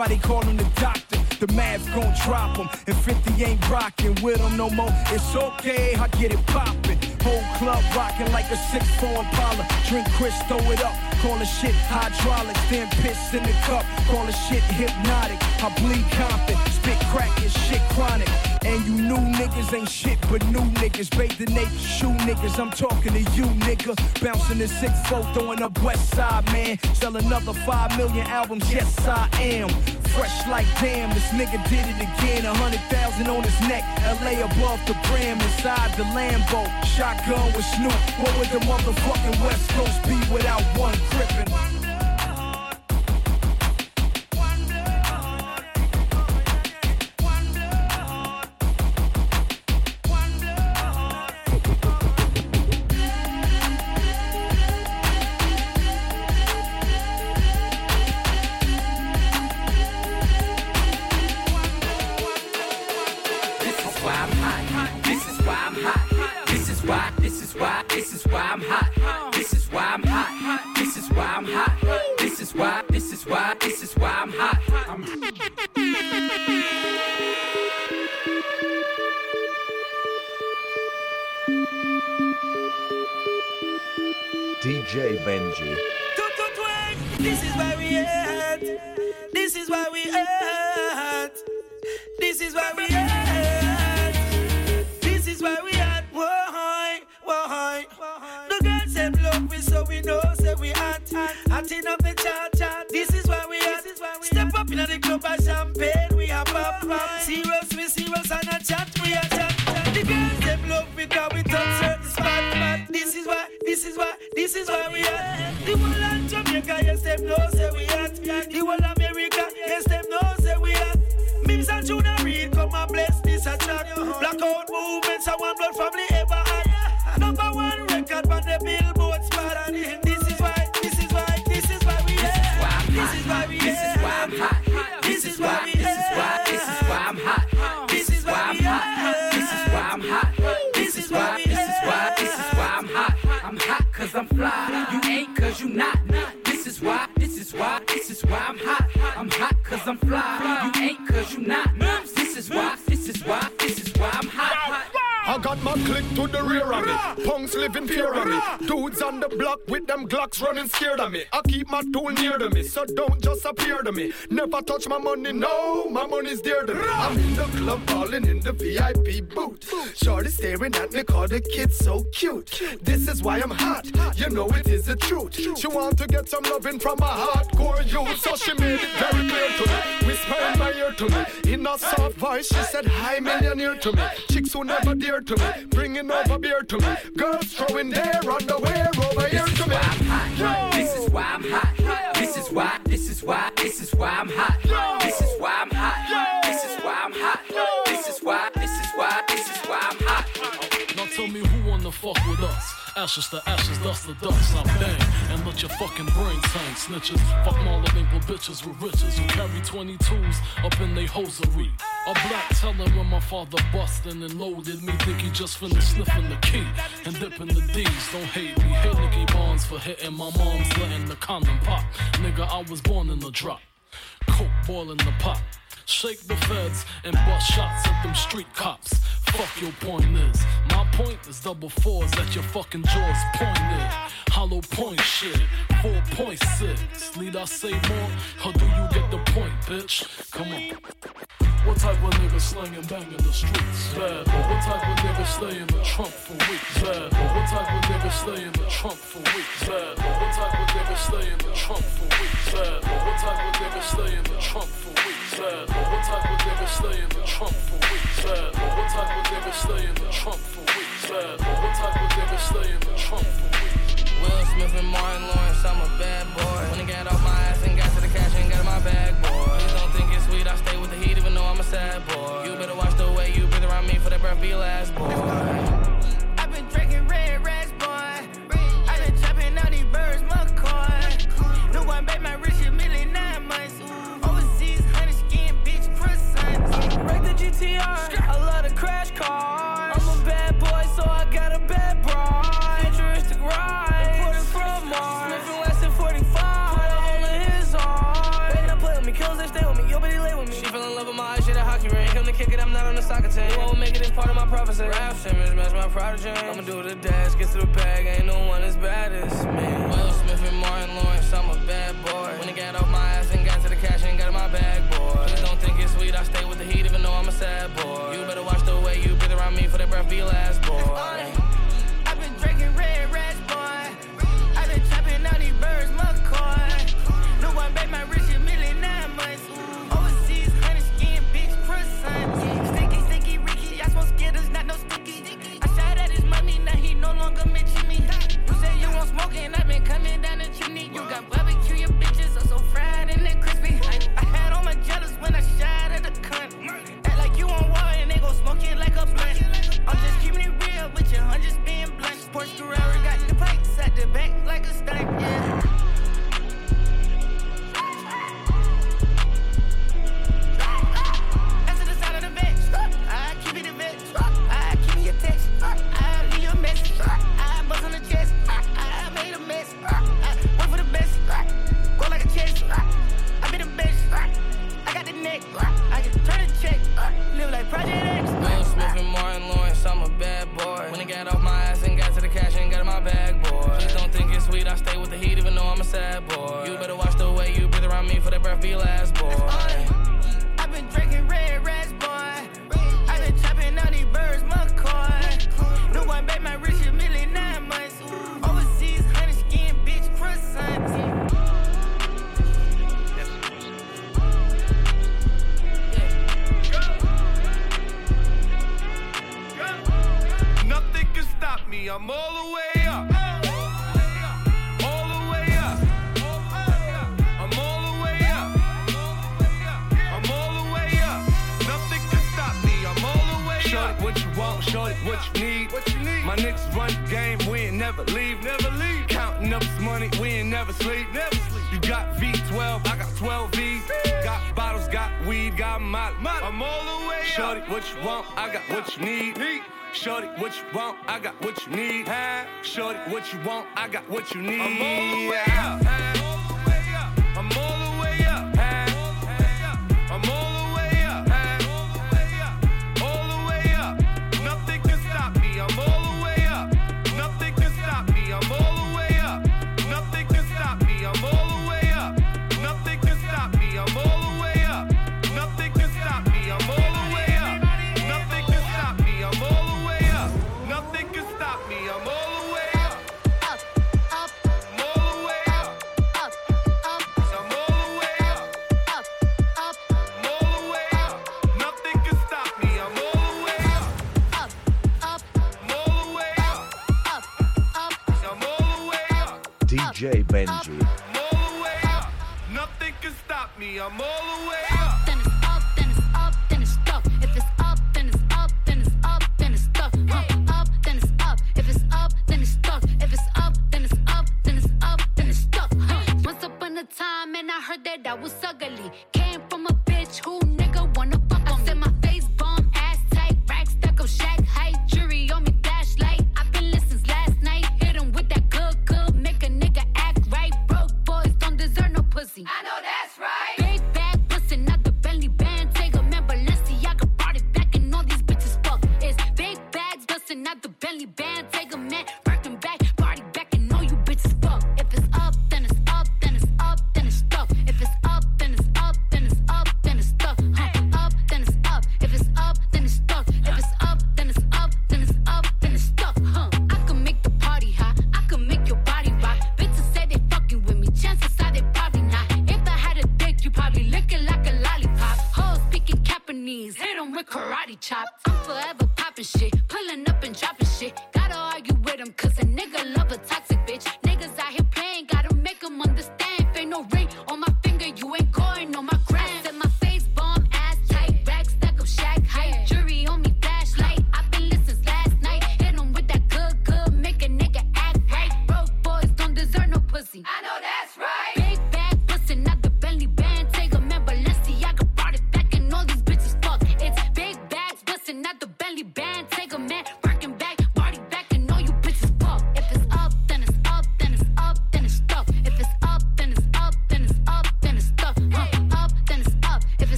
why they call him the doctor. The math gon' drop him, and 50 ain't rockin' with him no more. It's okay, I get it poppin'. Whole club rockin' like a 6-4 Impala. Drink Chris, throw it up. Call the shit hydraulics, then piss in the cup. Call the shit hypnotic. I bleed confident, spit crack and shit chronic. And you new niggas ain't shit but new niggas. Bathe the naked shoe niggas. I'm talking to you, nigga. Bouncing the six foot, throwing up West Side, man. Sell another five million albums, yes I am. Fresh like damn, this nigga did it again. A hundred thousand on his neck, LA above the brim, inside the Lambo. Shotgun with Snoop. What would the motherfucking West Coast be without one crippin'? Africa, yes, them know, say we hot. The whole America, yes, them know, say we hot. Mims and Junior Reid, come and bless this a track. Blackout movements, I want blood family ever had. Number one record on the billboard spot. This is why, this is why, this is why we hot. This is why we hot. This is why I'm hot. This is why This is why, this hot. This is why I'm hot. This is why This is why, this is why, this hot. I'm hot I'm fly. You ain't cause you not. Why I'm hot, I'm hot cause I'm fly. You ain't cause you not. Running scared of me. I keep my tool near to me, so don't just appear to me. Never touch my money, no, my money's dear to me. I'm in the club balling in the VIP booth. Shorty staring at me, call the kid so cute. This is why I'm hot, you know it is the truth. She want to get some loving from a hardcore youth, so she made it very clear to me. Whisper in my ear to me, in a soft voice, she said, Hi, millionaire to me. Chicks who never dear to me, bringing over beer to me. Girls throwing their underwear over here to me. This is why I'm hot. This is why, this is why, this is why I'm hot. This is why I'm hot. This is why I'm hot. This is why, this is why, this is why I'm hot. Now tell me who wanna fuck with us. Ashes to ashes, dust to dust. I bang and let your fucking brains hang. Snitches, fuck modeling bitches with riches who carry 22s up in they hosiery. A black telling when my father busted and loaded me. Think he just finished sniffing the key and dipping the D's. Don't hate me. Hit Nicky Barnes for hitting my mom's letting the condom pop. Nigga, I was born in the drop. Coke boiling the pot. Shake the feds and bust shots at them street cops. Fuck your point is. My point is double fours at your fucking jaws pointed. Hollow point shit. 4.6. Need I say more? Or do you get the point, bitch? Come on. What type of nigga slanging bang in the streets? Bad. What type of nigga in the trunk for weeks? Bad. What type of nigga in the trunk for weeks? Bad. What type of nigga in the trunk for weeks? Bad. What type of nigga in the trunk for weeks? Bad. What type stay in the trunk for weeks? What type stay in the trunk for weeks? What type stay in the trunk for weeks? Will Smith and Martin Lawrence, I'm a bad boy. When I got off my ass and got to the cash and got in my bag, boy. You don't think it's sweet, I stay with the heat even though I'm a sad boy. You better watch the way you breathe around me for that breath be last, boy. I've been drinking red rats, boy. I've been chopping out these birds, McCoy. New one, babe, my wrist is part of my prophecy. Rap Simmons, match my prodigy. I'ma do the dash, get to the bag, ain't no one as bad as me. Will Smith and Martin Lawrence, I'm a bad boy. When it got off my ass and got to the cash and got in my bag, boy. Please don't think it's sweet, I stay with the heat even though I'm a sad boy. You better watch the way you breathe around me for that breath be last, boy. you need.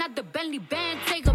not the Bentley band. Take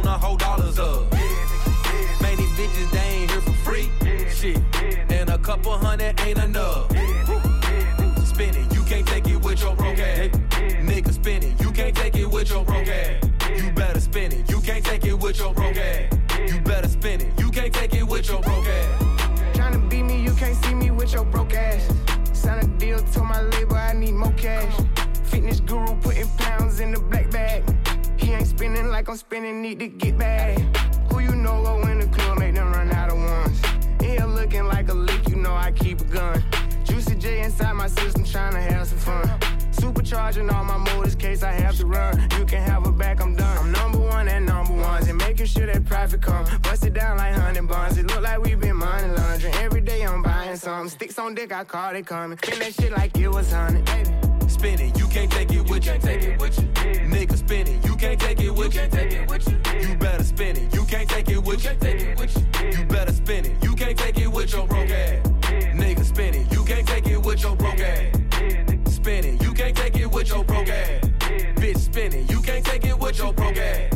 gonna hold dollars up. Man, these bitches, they ain't here for free. Shit, and a couple hundred ain't enough. Spin it, you can't take it with your broke ass. Nigga, spin it, you can't take it with your broke ass. You better spin it, you can't take it with your broke ass. You better spin it, you can't take it with your broke ass. Tryna beat me, you can't see me with your broke ass. Sign a deal, told my label I need more cash. like I'm spinning, need to get back. Who you know go in the club, make them run out of ones. In here looking like a lick, you know I keep a gun. Juicy J inside my system, trying to have some fun. Supercharging all my motors, case I have to run. You can have it back, I'm done. I'm number one and number ones, and making sure that profit come. Bust it down like hundred buns. It look like we been money laundering. Every day I'm buying something. Sticks on dick, I caught it coming. Spin that shit like it was hundred. Baby. Spin it, you can't take it with you. Take it with you. Nigga, spin it, you can't take it with you. Take it with you. You better spin it, you can't take it with you. Take it with you. You better spin it, you can't take it with your broke ass. Nigga, spin it, you can't take it with your broke ass. Spin it, you can't take it with your broke ass. Bitch, spin it, you can't take it with your broke ass.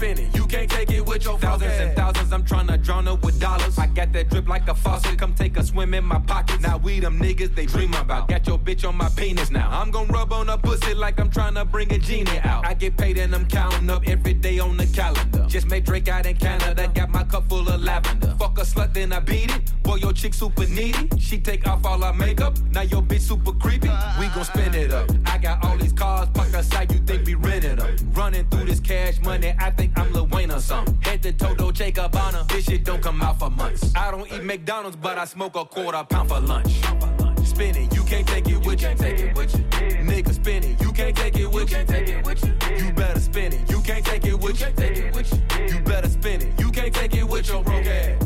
It, you can't take it with your thousands and thousands. I'm tryna drown up with dollars. I got that drip like a faucet. Come take a swim in my pockets. Now we them niggas they dream about. Got your bitch on my penis now. I'm gon' rub on a pussy like I'm tryna bring a genie out. I get paid and I'm counting up every day on the calendar. Just made Drake out in Canada. Got my cup full of lavender. Fuck a slut, then I beat it. Boy, your chick super needy. She take off all our makeup. Now your bitch super creepy. We gon' spin it up. I got all these cars parked outside. You think we? Running through this cash money. I think I'm Lil Wayne or something. Head to Toto Jacob Bonner. This shit don't come out for months. I don't eat McDonald's, but I smoke a quarter pound for lunch. Spin it, you can't take it with you. Take it with you. Nigga, spin it, you can't take it with you. Take it with you. You better spin it, you can't take it with you. Take it with you. You better spin it, you can't take it with your broke ass.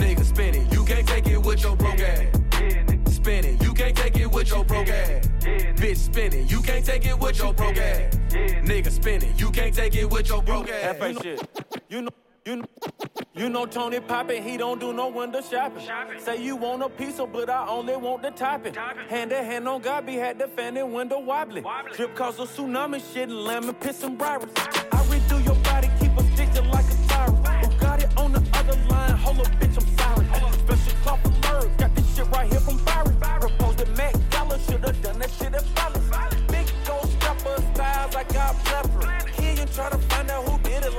Nigga, spin it, you can't take it with your broke ass. Spin it, you can't take it with your broke ass. Bitch, spin it, you can't take it with your broke ass. Nigga, spin it, you can't take it with your broke ass. F.A. shit. You know, you know, you know Tony Poppin', he don't do no window shopping. Say you want a piece of, but I only want the topping. Hand to hand on God, be had the fan and window wobbly. Drip cause a tsunami shit and lemon piss and bribery.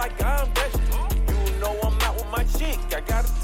Like I'm vegetable. You know I'm out with my chick, I got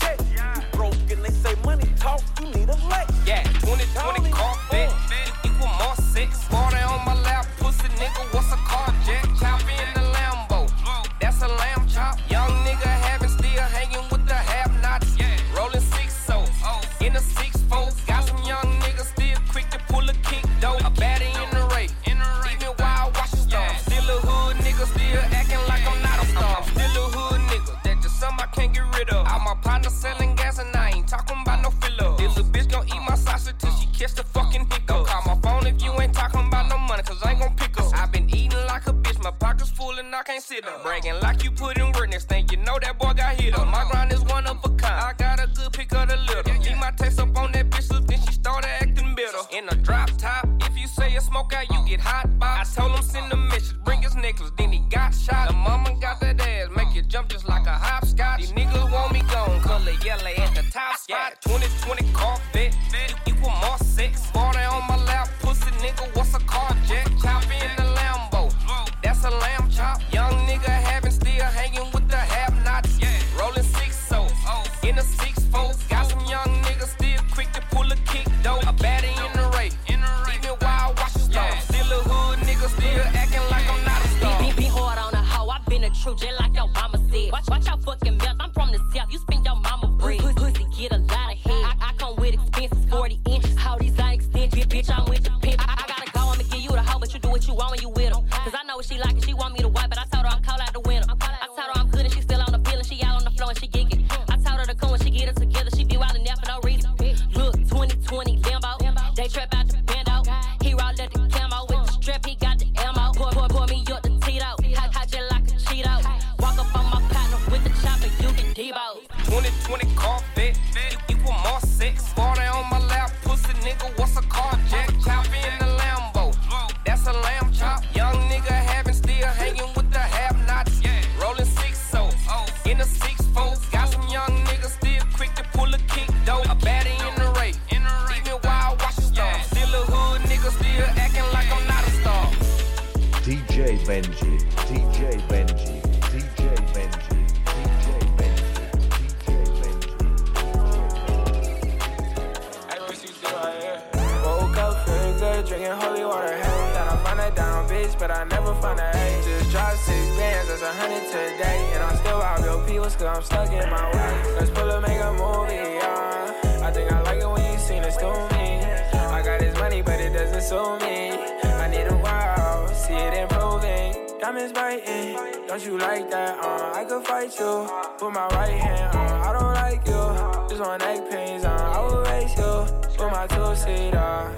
Diamonds biting, don't you like that? Uh, I could fight you Put my right hand. Uh, I don't like you. Just on neck pains on. I will race you with my two seater.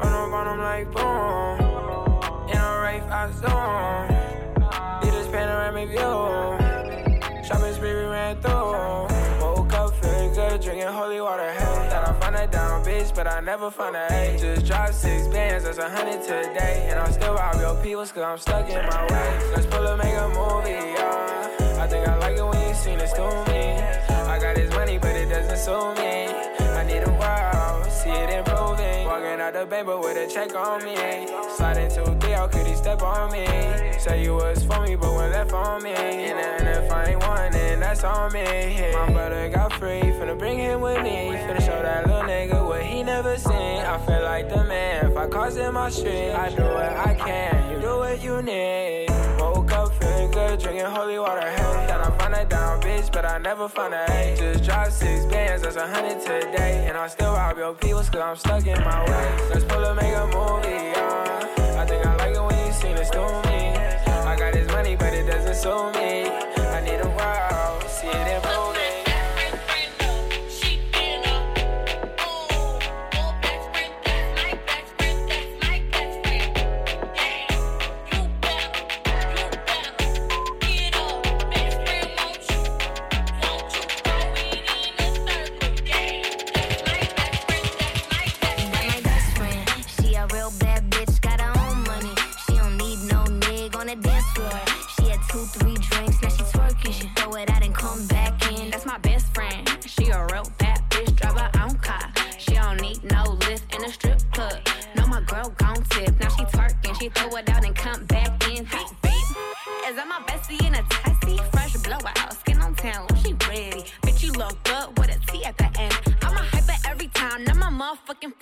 Run up on them like boom. In a Wraith, I zoom. Need this panoramic view. Shopping spree we ran through. Woke up feeling good, drinking holy water. A down bitch, but I never find a A. Just dropped six bands, that's a hundred today. And I'm still rob your peoples, cause I'm stuck in my way. Let's pull up, make a movie, yeah. I think I like it when you seen it to me. I got this money, but it doesn't suit me. I need a while, see it improving. Walking out the bank, but with a check on me. Sliding to Theo, could he step on me? Say you was for me, but when left on me. And if I ain't one, then that's on me. My brother got free, finna bring him with me. Finna show that little nigga what he never seen. I feel like the man, if I cause in my street, I do what I can, you do what you need. Woke up good, drinking holy water. Hey, thought I find a down bitch, but I never find a A. Just dropped six bands, that's a hundred today. And I still rob your peoples, cause I'm stuck in my way. Let's pull up, make a movie, yeah. I think I like it when you seen it to me. I got this money, but it doesn't suit me. I need a while, see it improving. my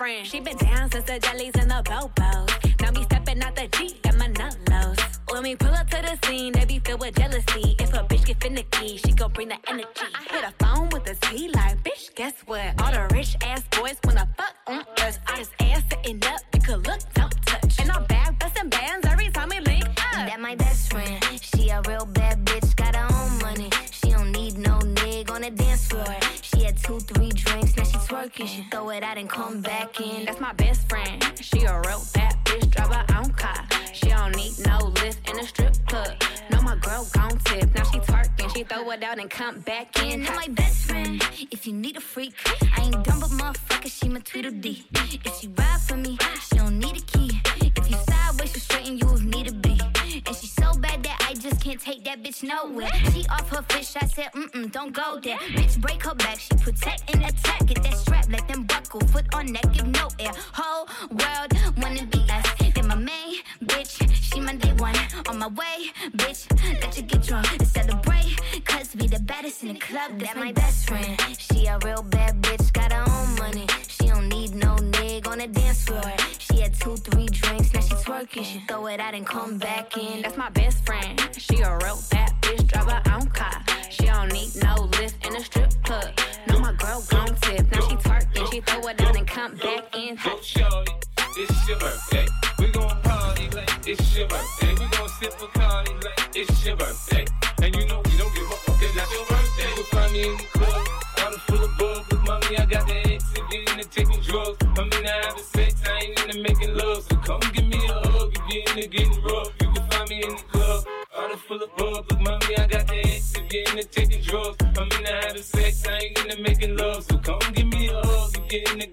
friend. She been down since the jellies and the bobos. Now me stepping out the Jeep, got my nullos. When we pull up to the scene, they be filled with jealousy. If a bitch get finicky, she gon' bring the energy. I hit a phone with a T like, bitch, guess what? All the rich ass boys wanna she throw it out and come back in. That's my best friend. She a real bad bitch, drive her own car. She don't need no lift in a strip club. No, my girl gon' tip. Now she twerking, she throw it out and come back in. That my best friend. If you need a freak, I ain't dumb but motherfucker, she my Tweedledee. If she ride for me, she don't need a key. If you sideways, she straighten you if need to be. And she so bad that I just can't take that bitch nowhere. She off her fish, I said, mm-mm, don't go there. Bitch, break her back, she protect and attack. Get that strap, let foot on neck, give no air. Whole world wanna be us. Then my main bitch, she my day one. On my way, bitch, let you get drunk and celebrate. Cause we the baddest in the club, that's my best friend. She a real bad bitch, got her own money. She don't need no nigga on the dance floor. She had two, three drinks, now she twerking. She throw it out and come back in. That's my best friend. She a real bad bitch, drive her own car. She don't need no lift in a strip club. No, my girl gon' tip. Come back in. Go shorty, it's your birthday. We gon' party like it's your birthday. We gon' sip a party like it's your birthday. And you know we don't give a fuck, cause that's your birthday. You find me in the club, bottle full of bug. With mommy, I got the X if into taking drugs. I'm into having sex, I ain't into making love. So come give me a hug if you into getting rough. You can find me in the club, bottle full of bug. With mommy, I got the X if you into taking drugs. I'm into having sex, I ain't into making love. So come give me a hug if you into.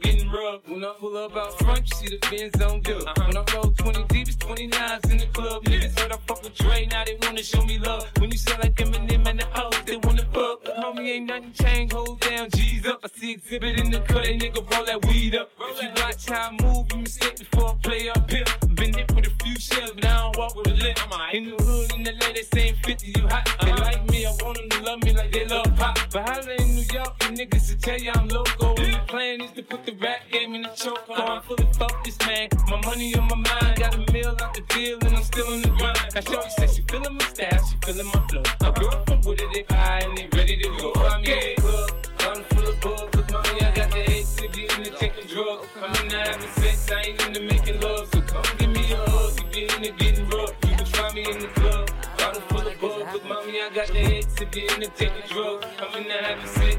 When I pull up out front, you see the Benz on good. When I roll 20 deep, it's 29s in the club. Niggas heard I fuck with Dre, now they wanna show me love. When you sound like Eminem and the O's, they wanna fuck. But homie, ain't nothing changed, hold down, G's up. I see exhibit in the cut, that nigga roll that weed up. If you watch how I move, you mistake before I play up here. Been hit with a few shells, but I don't walk with a limp. In the hood, in the LA, they saying 50, you hot. They like me, I want them to love me like they love pop. But holla in York, the niggas to tell you I'm loco. And the plan is to put the rap game in the choke. I'm fully focused, man. My money on my mind, got a meal out the deal, and I'm still in the grind. Now, Shorty says she feeling my style, she feeling my flow. A girl from Wooded, they high, and they ready to go. I'm in the club, I'm full of bug. Look, mommy, I got the if you into taking drugs. I'm into having sex, I ain't into making love. So come give me a hug you into getting rough. You can find me in the club, bottle full of bug. Look, mommy, I got the if you into taking drugs. I'm into having sex,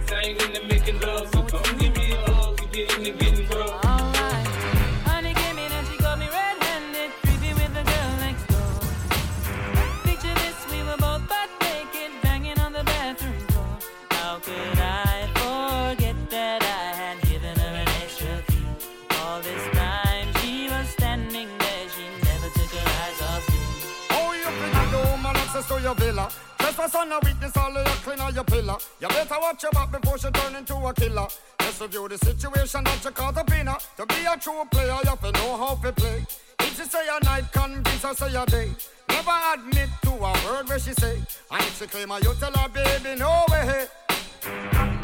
access to your villa. Trespass on a witness, all of your clean on your pillar. You better watch your back before she turn into a killer. Let's review the situation that you caught up in. To be a true player, you have to know how to play. If she say a night, convince her say a day. Never admit to a word where she say. And if she claim her, you tell her, baby, no way.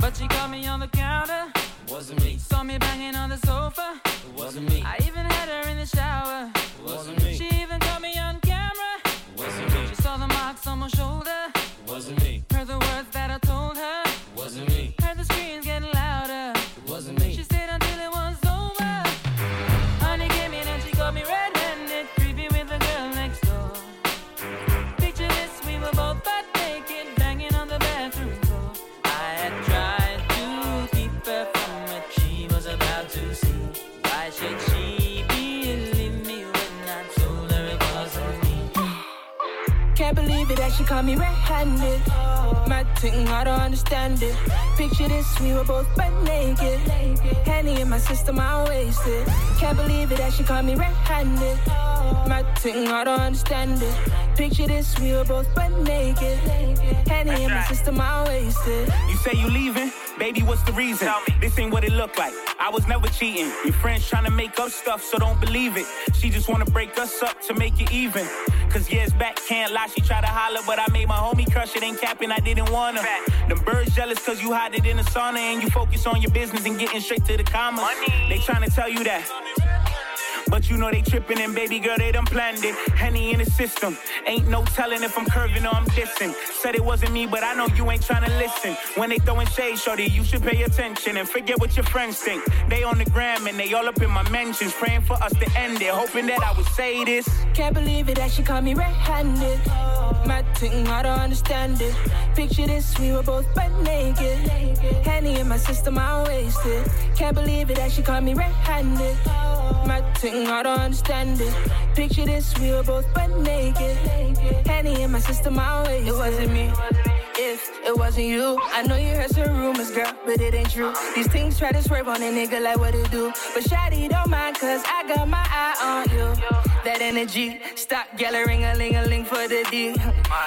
But she caught me on the counter. Wasn't me. Saw me banging on the sofa. It wasn't me. I even had her in the shower. It wasn't me. She even on my shoulder. Wasn't me. Heard the words that I told her. Wasn't me. Caught me red-handed. Mad thing, I don't understand it. Picture this, we were both butt naked. Henny in my system, I wasted. Can't believe it that she caught me red-handed. My thing, I don't understand it. Picture this, we were both butt naked. Henny in my system, I wasted. You say you leaving? Baby, what's the reason? This ain't what it looked like. I was never cheating. Your friends trying to make up stuff, so don't believe it. She just wanna break us up to make it even. Cause years back, can't lie, she tried to holler, but I made my homie crush it. Ain't capping, I didn't wanna. Them birds jealous cause you hide in the sauna and you focus on your business and getting straight to the commas. They trying to tell you that. But you know they tripping and baby girl, they done planned it. Henny in the system. Ain't no telling if I'm curving or I'm dissing. Said it wasn't me, but I know you ain't trying to listen. When they throwing shade, shorty, you should pay attention and forget what your friends think. They on the gram and they all up in my mentions, praying for us to end it, hoping that I would say this. Can't believe it that she caught me red-handed. Mad thing, I don't understand it. Picture this, we were both butt naked. Henny in my system, I wasted. Can't believe it that she caught me red-handed. Mad thing, Mm, I don't understand it. Picture this, we were both butt naked. Henny in my system, I wasted. It wasn't me. If it wasn't you, I know you heard some rumors, girl, but it ain't true. These things try to swerve on a nigga like what it do. But Shotty don't mind, cause I got my eye on you. That energy, stop yelling a ling a ling for the D.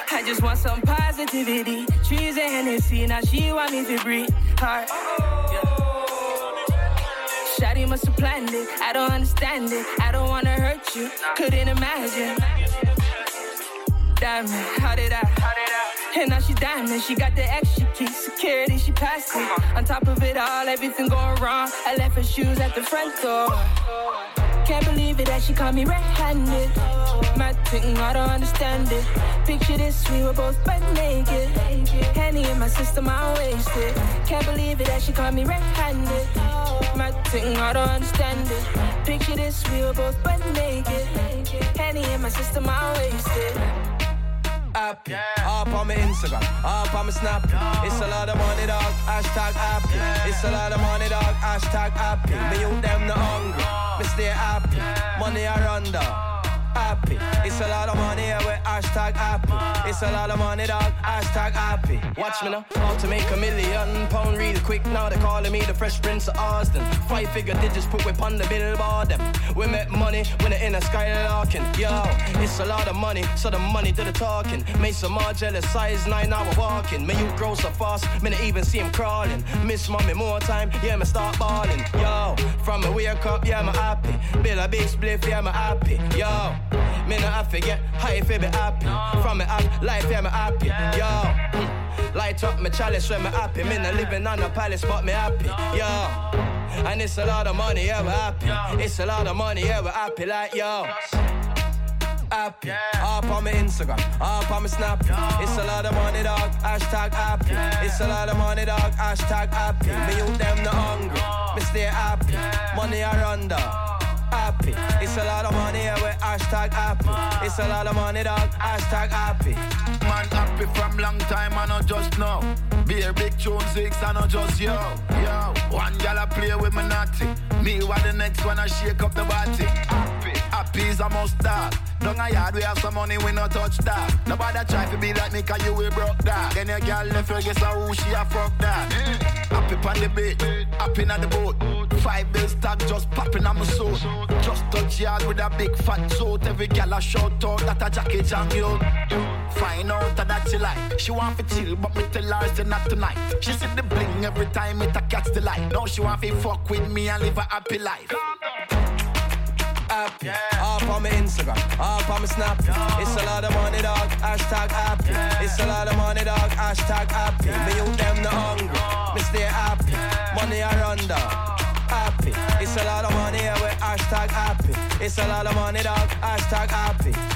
I just want some positivity. Trees and Hennessy, now she want me to breathe hard. Shotty must have planned it. I don't understand it. I don't wanna hurt you. Couldn't imagine. Diamond, how did I? And now she diamond, she got the extra key, security, she passed it. On top of it all, everything going wrong. I left her shoes at the front door. Can't believe it that she caught me red-handed. Mad thing, I don't understand it. Picture this, we were both butt naked. Henny in my system, I wasted. Can't believe it that she caught me red-handed. Mad thing, I don't understand it. Picture this, we were both butt naked. Henny in my system, I wasted. Happy. Up on my Instagram, up on my Snap. It's a lot of money, dog. Hashtag happy. It's a lot of money, dog. Hashtag happy. Me you them no hungry. Me stay happy. Money I run down. Happy. It's a lot of money yeah, with hashtag happy. It's a lot of money, dog. Hashtag happy. Watch me now. How to make a million pound real quick. Now they're calling me the Fresh Prince of Austin. Five figure digits put whip on the billboard. Them. We make money when they in a skylarking. Yo, it's a lot of money, so the money do the talking. Make some more jealous size nine hour walking. Me you grow so fast, me not even see him crawling. Miss mommy more time, yeah, me start balling. Yo, from me wake up, yeah, me happy. Bill a big spliff, yeah, me happy. Yo, me not have to get high if it be happy. From me up life, yeah, me happy. Yo, mm, light up my chalice when me happy. Me not living on a palace, but me happy. Yo. And it's a lot of money, yeah, we're happy. It's a lot of money, yeah, we're happy, like yo. Happy. Up on my Instagram, up on my Snap. It's a lot of money, dog. Hashtag happy. It's a lot of money, dog. Hashtag happy. Me you them not hungry. Me stay happy. Money I run down. Happy. It's a lot of money, yeah, we hashtag happy. It's a lot of money, dog. Hashtag happy. Man happy from long time, I not just now. Be a big tune six, I not just yo. Yo, one gal I play with me naughty. Me what the next one I shake up the body. Happy, happy is a must start. Down a yard we have some money, we no touch that. Nobody try to be like me, cause you will broke that. Then your girl left her, guess how who she a fuck that. Happy on the beat, happy on the boat. Five bills tag just popping on my soul. Just touch yard with a big fat suit. Every gal a shout out that a Jackie Chan you. Find out that she like. She want to chill, but me tell her say not tonight. She see the bling every time it a catch the light. Now she want to fuck with me and live a happy life. happy. Up on my Instagram, up on my Snap. It's a lot of money, dog. Hashtag happy. It's a lot of money, dog. Hashtag happy. Me you them the hungry. Me stay happy. Money I run dog. Happy. It's a lot of money, yeah, we hashtag happy. It's a lot of money, dog. Hashtag happy.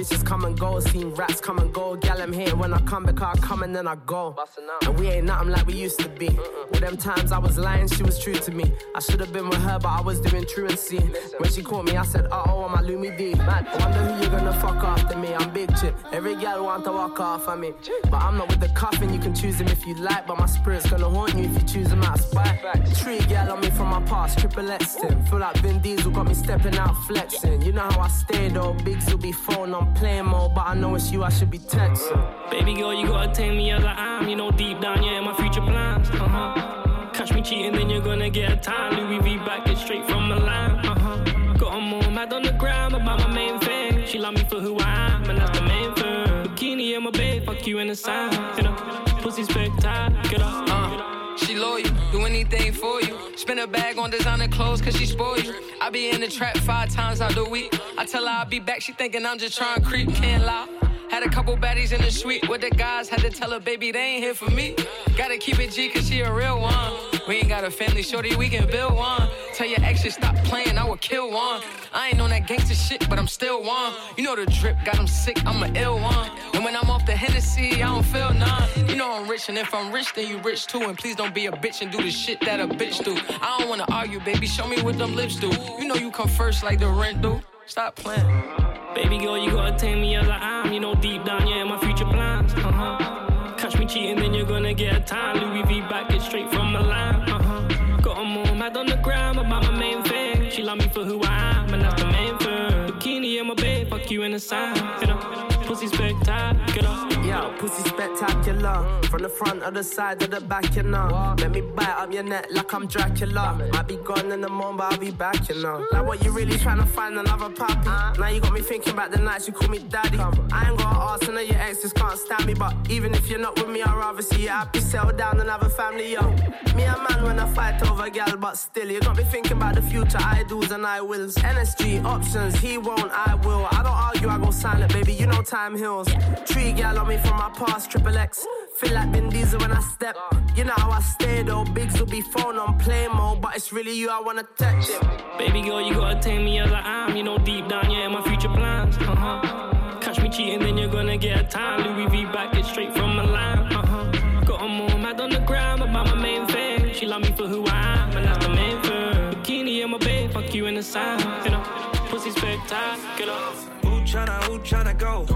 Bitches come and go, seen rats come and go. Gal, I'm here when I come back, I come and then I go. And we ain't nothing like we used to be. With them times I was lying, she was true to me. I should have been with her, but I was doing truancy. When she called me, I said, uh oh, on my Lumi D. I wonder who you gonna fuck after me. I'm big chip. Every gal want to walk off of me. But I'm not with the coffin, you can choose him if you like. But my spirit's gonna haunt you if you choose him out of spite. Three gal on me from my past, triple X him. Feel like Vin Diesel got me stepping out flexing. You know how I stay though, bigs will be phone on play mode. But I know it's you, I should be texting. Baby girl, you gotta take me as I am. You know, deep down, yeah, in my future plans. Uh huh. Catch me cheating, then you're gonna get a time. Louis V back it straight from Milan. Uh huh. Got all mad on the gram about my main thing. She love me for who I am, and that's the. Fuck you in the sand. You know, pussy spectacular. Uh, she loyal, do anything for you. Spend a bag on designer clothes cause she spoil you. I be in the trap five times out the week. I tell her I'll be back, she thinking I'm just trying to creep, can't lie. Had a couple baddies in the suite with the guys, had to tell her, baby, they ain't here for me. Gotta keep it G cause she a real one. We ain't got a family, shorty, we can build one. Tell your ex to stop playing, I will kill one. I ain't on that gangster shit, but I'm still one. You know the drip got them sick, I'm a ill one. And when I'm off the Hennessy, I don't feel none. You know I'm rich, and if I'm rich, then you rich too. And please don't be a bitch and do the shit that a bitch do. I don't wanna argue, baby, show me what them lips do. You know you come first like the rent do. Stop playing. Baby girl, you gotta take me as I am. You know, deep down, yeah, my future plans. Uh huh. Catch me cheating, then you're gonna get a time. Louis V back it straight from Milan. Uh huh. Got 'em all mad on the gram about my main thing. She love me for who I am, and that's the main thing. Bikini in my bed, fuck you in the sand. You know, pussy spectacular. Yo, pussy spectacular. From the front or the side or the back, you know. Let me bite up your neck like I'm Dracula. Might be gone in the morning, but I'll be back, you know. Like what you really trying to find another puppy? Now you got me thinking about the nights you call me daddy. I ain't got ask, I know your exes can't stand me, but even if you're not with me, I'd rather see you happy, settle down and have a family, yo. Me a man when I fight over gal, but still, you got me thinking about the future, I do's and I wills. NSG options, he won't, I will. I don't argue, I go silent, baby, you know time heals. Tree gal on me from my past, triple X. Feel like Vin Diesel when I step. You know how I stay though, bigs will be phone on play mode, but it's really you I wanna text. Baby girl, you gotta take me as I am. You know, deep down, yeah, in my future plans. Uh huh. Catch me cheating, then you're gonna get a time. Louis V back it straight from Milan. Uh huh. Got 'em all mad on the gram about my main thing. She love me for who I am, and that's the main thing. Bikini in my bed, fuck you in the sand. You know, pussy spectacular. who tryna, who tryna go?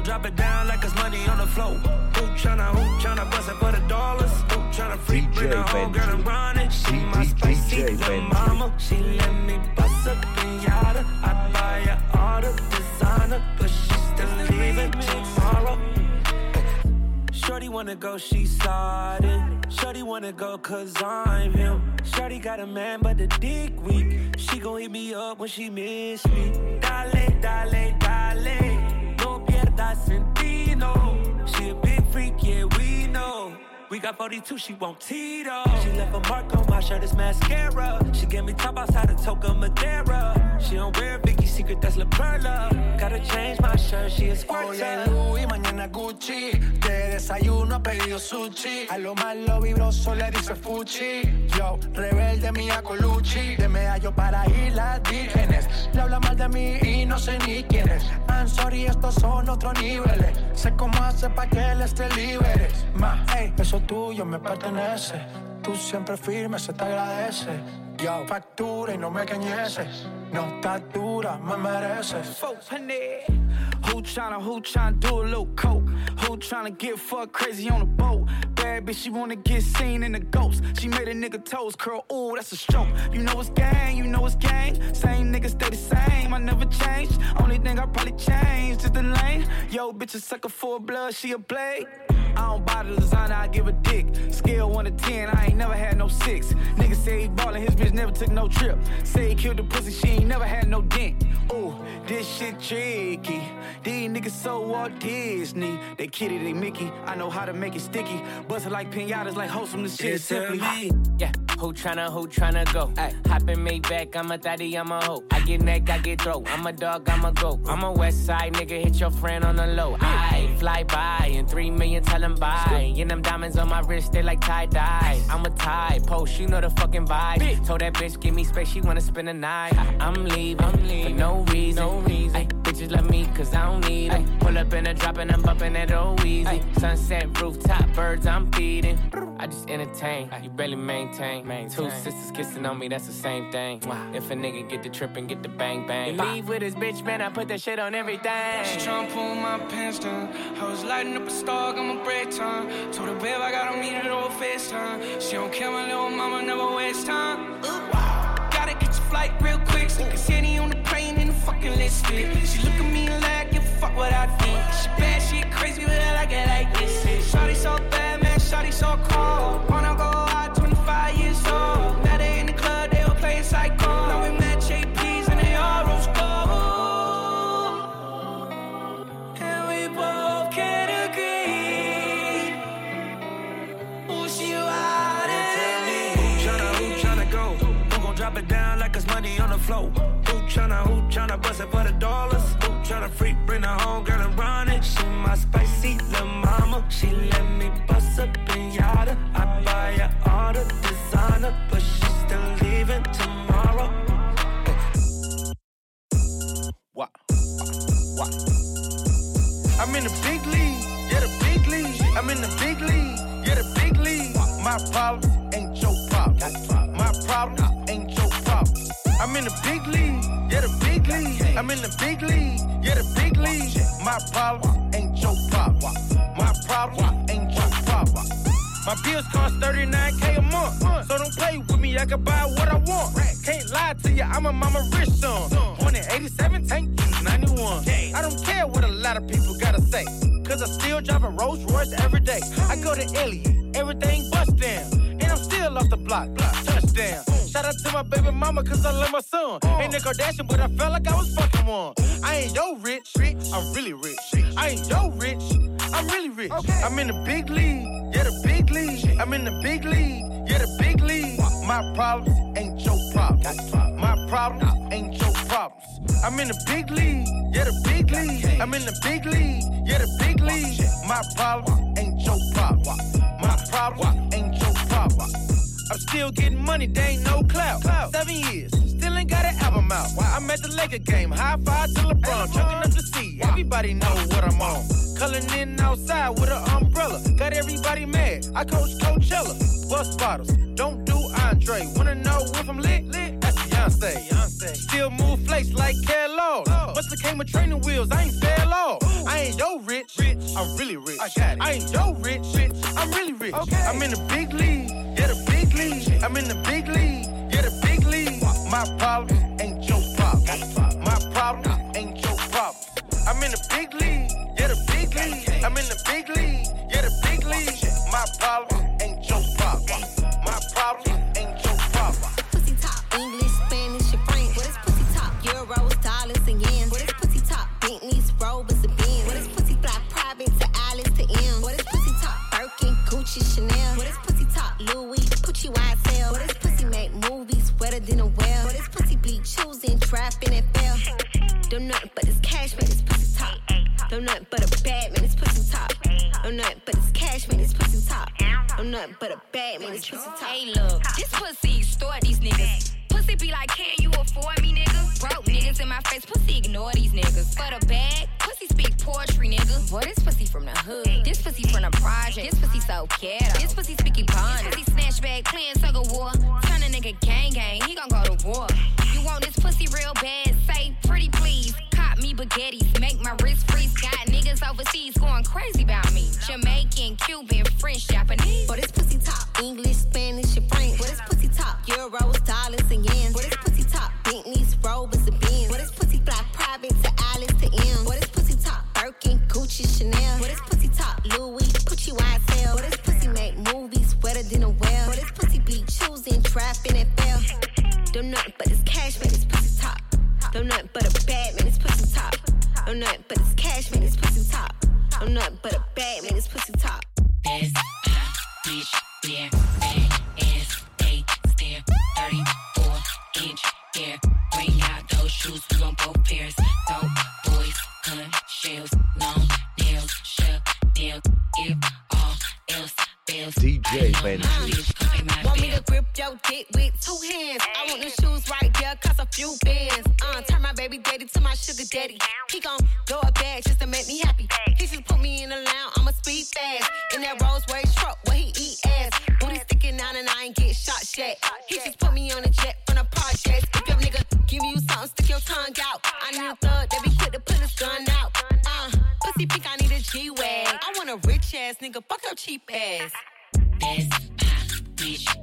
Gon' drop it down like it's money on the floor? Who tryna, who tryna bust it for the dollars? Who tryna free bring the whole girl and run it? She my spicy little mama. She let me bust a pinata. I buy her all the designer, but she still leaving tomorrow. Shorty wanna go, she sliding. Shorty wanna go, cause I'm him. Shorty got a man, but the dick weak. She gon' hit me up when she miss me. Dale, dale, dale. Pierdas sentido. She a big freak, yeah, we know. We got 42, she won't Tito. She left a mark on my shirt, it's mascara. She gave me top outside of Toca Madera. She don't wear Vicky Secret, that's La Perla. Gotta change my shirt, she is Hoy squirter. es Louis, mañana Gucci. De desayuno ha pedido sushi. A lo malo vibroso le dice Fuchi. Yo, rebelde mía Colucci. De medallo para islas vírgenes. Le habla mal de mí y no sé ni quién es. I'm sorry, estos son otros niveles. Sé cómo hace pa' que él esté libre. Ma, ey, eso tuyo me pertenece. Tú siempre firme, se te agradece. Yo, factura y no me cañeces. No dura, me mereces. Who tryna, who tryna do a little coke? Who tryna get fucked crazy on a boat? Bad bitch, she wanna get seen in the ghost. She made a nigga toes curl, ooh, that's a stroke. You know it's gang, you know it's gang. Same niggas stay the same, I never changed. Only thing I probably changed is the lane. Yo, bitch, a sucker for blood, she a blade. I don't buy the designer, I give a dick. Scale 1 to 10, I ain't never had no 6. Nigga say he ballin', his bitch never took no trip. Say he killed the pussy, she ain't never had no dent. Ooh, this shit tricky. These niggas so Walt Disney. They kitty, they Mickey. I know how to make it sticky. Bust it like pinatas, like wholesome, this shit is simply. Yeah, who tryna, who tryna go? Ay, hop in Maybach, I'm a thotty, I'm a hoe. I get neck, I get throat. I'm a dog, I'm a goat. I'm a west side nigga, hit your friend on the low. I fly by and three million tell him bye. And them diamonds on my wrist, they like tie dye. I'm a tie post, you know the fucking vibe. Told that bitch, give me space, she wanna spend the night. I'm leaving, I'm leaving. for no reason. No reason. Ay, bitches love me cause I don't need it. Pull up in a drop and I'm bumping that old easy. Sunset rooftop, birds I'm feeding. I just entertain, you barely maintain. Two sisters kissing on me, that's the same thing. If a nigga get the trip and get the bang bang. Leave with his bitch, man, I put that shit on everything. She tryna pull my pants down. I was lighting up a star, got my break time. Told her, babe, I gotta meet it over FaceTime. She don't care, my little mama never waste time. Gotta get your flight real quick. So can see any on the plane in the fucking listed. She look at me like, a fuck what I think. She bad, she crazy, but I like it like this. Shawty so bad, man, shawty so cold. Wanna go out, 25 years old. Now they in the club, they all playing psycho. Now we match APs and they all rose gold. And we both can agree. Who she riding? Who tryna, who tryna go? Who gon' drop it down like it's money on the floor? Tryna, who tryna bust it for the dollars? Who tryna freak, bring the home girl and run it? She my spicy little mama. She let me bust a pinata. I buy her all the designer, but she still leaving tomorrow. What? What? I'm in the big league, yeah, the big league. I'm in the big league, yeah, the big league. My problems ain't your problem. My problems problem. I'm in the big league, yeah, the big league. I'm in the big league, yeah, the big league. My problems ain't your problem. My problems ain't your problem. My bills cost 39k a month. So don't play with me, I can buy what I want. Can't lie to you, I'm a mama rich son. Born in 87, tank use 91. I don't care what a lot of people gotta say. Cause I still drive a Rolls Royce every day. I go to Elliot, everything bust down. And I'm still off the block, touchdown. Shout out to my baby mama, cause I love my son. Ain't a Kardashian, but I felt like I was fucking one. I ain't yo rich, I'm really rich. I ain't yo rich, I'm really rich. I'm in the big league, yeah, the big league. I'm in the big league, yeah, the big league. My problems ain't your problems. My problems ain't your problems. I'm in the big league, yeah, the big league. I'm in the big league, yeah, the big league. My problems ain't your problems. My problems. I'm still getting money, they ain't no clout. Seven years, still ain't got an album out. I'm at the Laker game, high five to LeBron, chucking up the sea. Everybody know what I'm on. Culling in outside with an umbrella, got everybody mad. I coach Coachella, bust bottles, don't do Andre. Wanna know if I'm lit? Lit, Beyonce. Beyonce. Still move flakes like Kellogg. Buster came with training wheels, I ain't fell off. I ain't yo rich, rich. I'm really rich. I got it. I ain't yo rich, rich. I'm really rich. Okay. I'm in the big league, yeah, the big league. I'm in the big league, yeah, the big league. My problems ain't your problems. My problems ain't your problems. I'm in the big league, yeah, the big league. I'm in the big league, yeah, the big league. My problems ain't your Don't nothing but a bad man, this pussy top. Don't nothing but this cash, man, this pussy top. Don't nothing but a bad man, this pussy top. Hey, look, this pussy extort these niggas. Pussy be like, can you afford me, nigga? Broke niggas in my face, pussy ignore these niggas. For the bag, pussy speak poetry, nigga. Boy, this pussy from the hood. This pussy from the project. This pussy so ghetto. This pussy speaking pun. This pussy snatch bag, playing of war. Turn a nigga gang gang, he gon' go to war. You want this pussy real bad? Say pretty please. Cop me baguettes, make my wrist freeze. Overseas going crazy about me. Jamaican, Cuban, French, Japanese. For this pussy top, English, Spanish, and French. For this pussy top, Euros, dollars, and yens. For this pussy top, Bentleys, Rovers, and Benz. For this pussy fly private to Alice to M. For this pussy top, Birkin, Gucci, Chanel. For this pussy top, Louis, Pucci, YSL. For this pussy make movies wetter than a whale. For this pussy be choosing, trapping, and fail. Don't nothing but this cash, man, this pussy top. Don't nothing but a bad man, top. Don't nothing but this cash, man, this pussy top. Don't nothing but a bad man, this pussy top. This hot bitch, yeah, big ass, eight stare, 34 inch hair. Bring out those shoes, we want both pairs. Dope boys, gun shells, long nails, shut down. If all else fails, DJ Benji. Want me to grip your dick with two hands? I want the shoes right there, cost a few bands. Baby daddy to my sugar daddy. He gon' go a bag just to make me happy. He just put me in a lounge, I'ma speed fast. In that Rolls Royce truck where he eat ass. Booty sticking out and I ain't get shot yet. He just put me on a jet from the projects. If your nigga give you something, stick your tongue out. I need a thug that be quick to put his gun out. Uh, pussy pink, I need a G-Wag. I want a rich ass nigga, fuck your cheap ass. This hot bitch,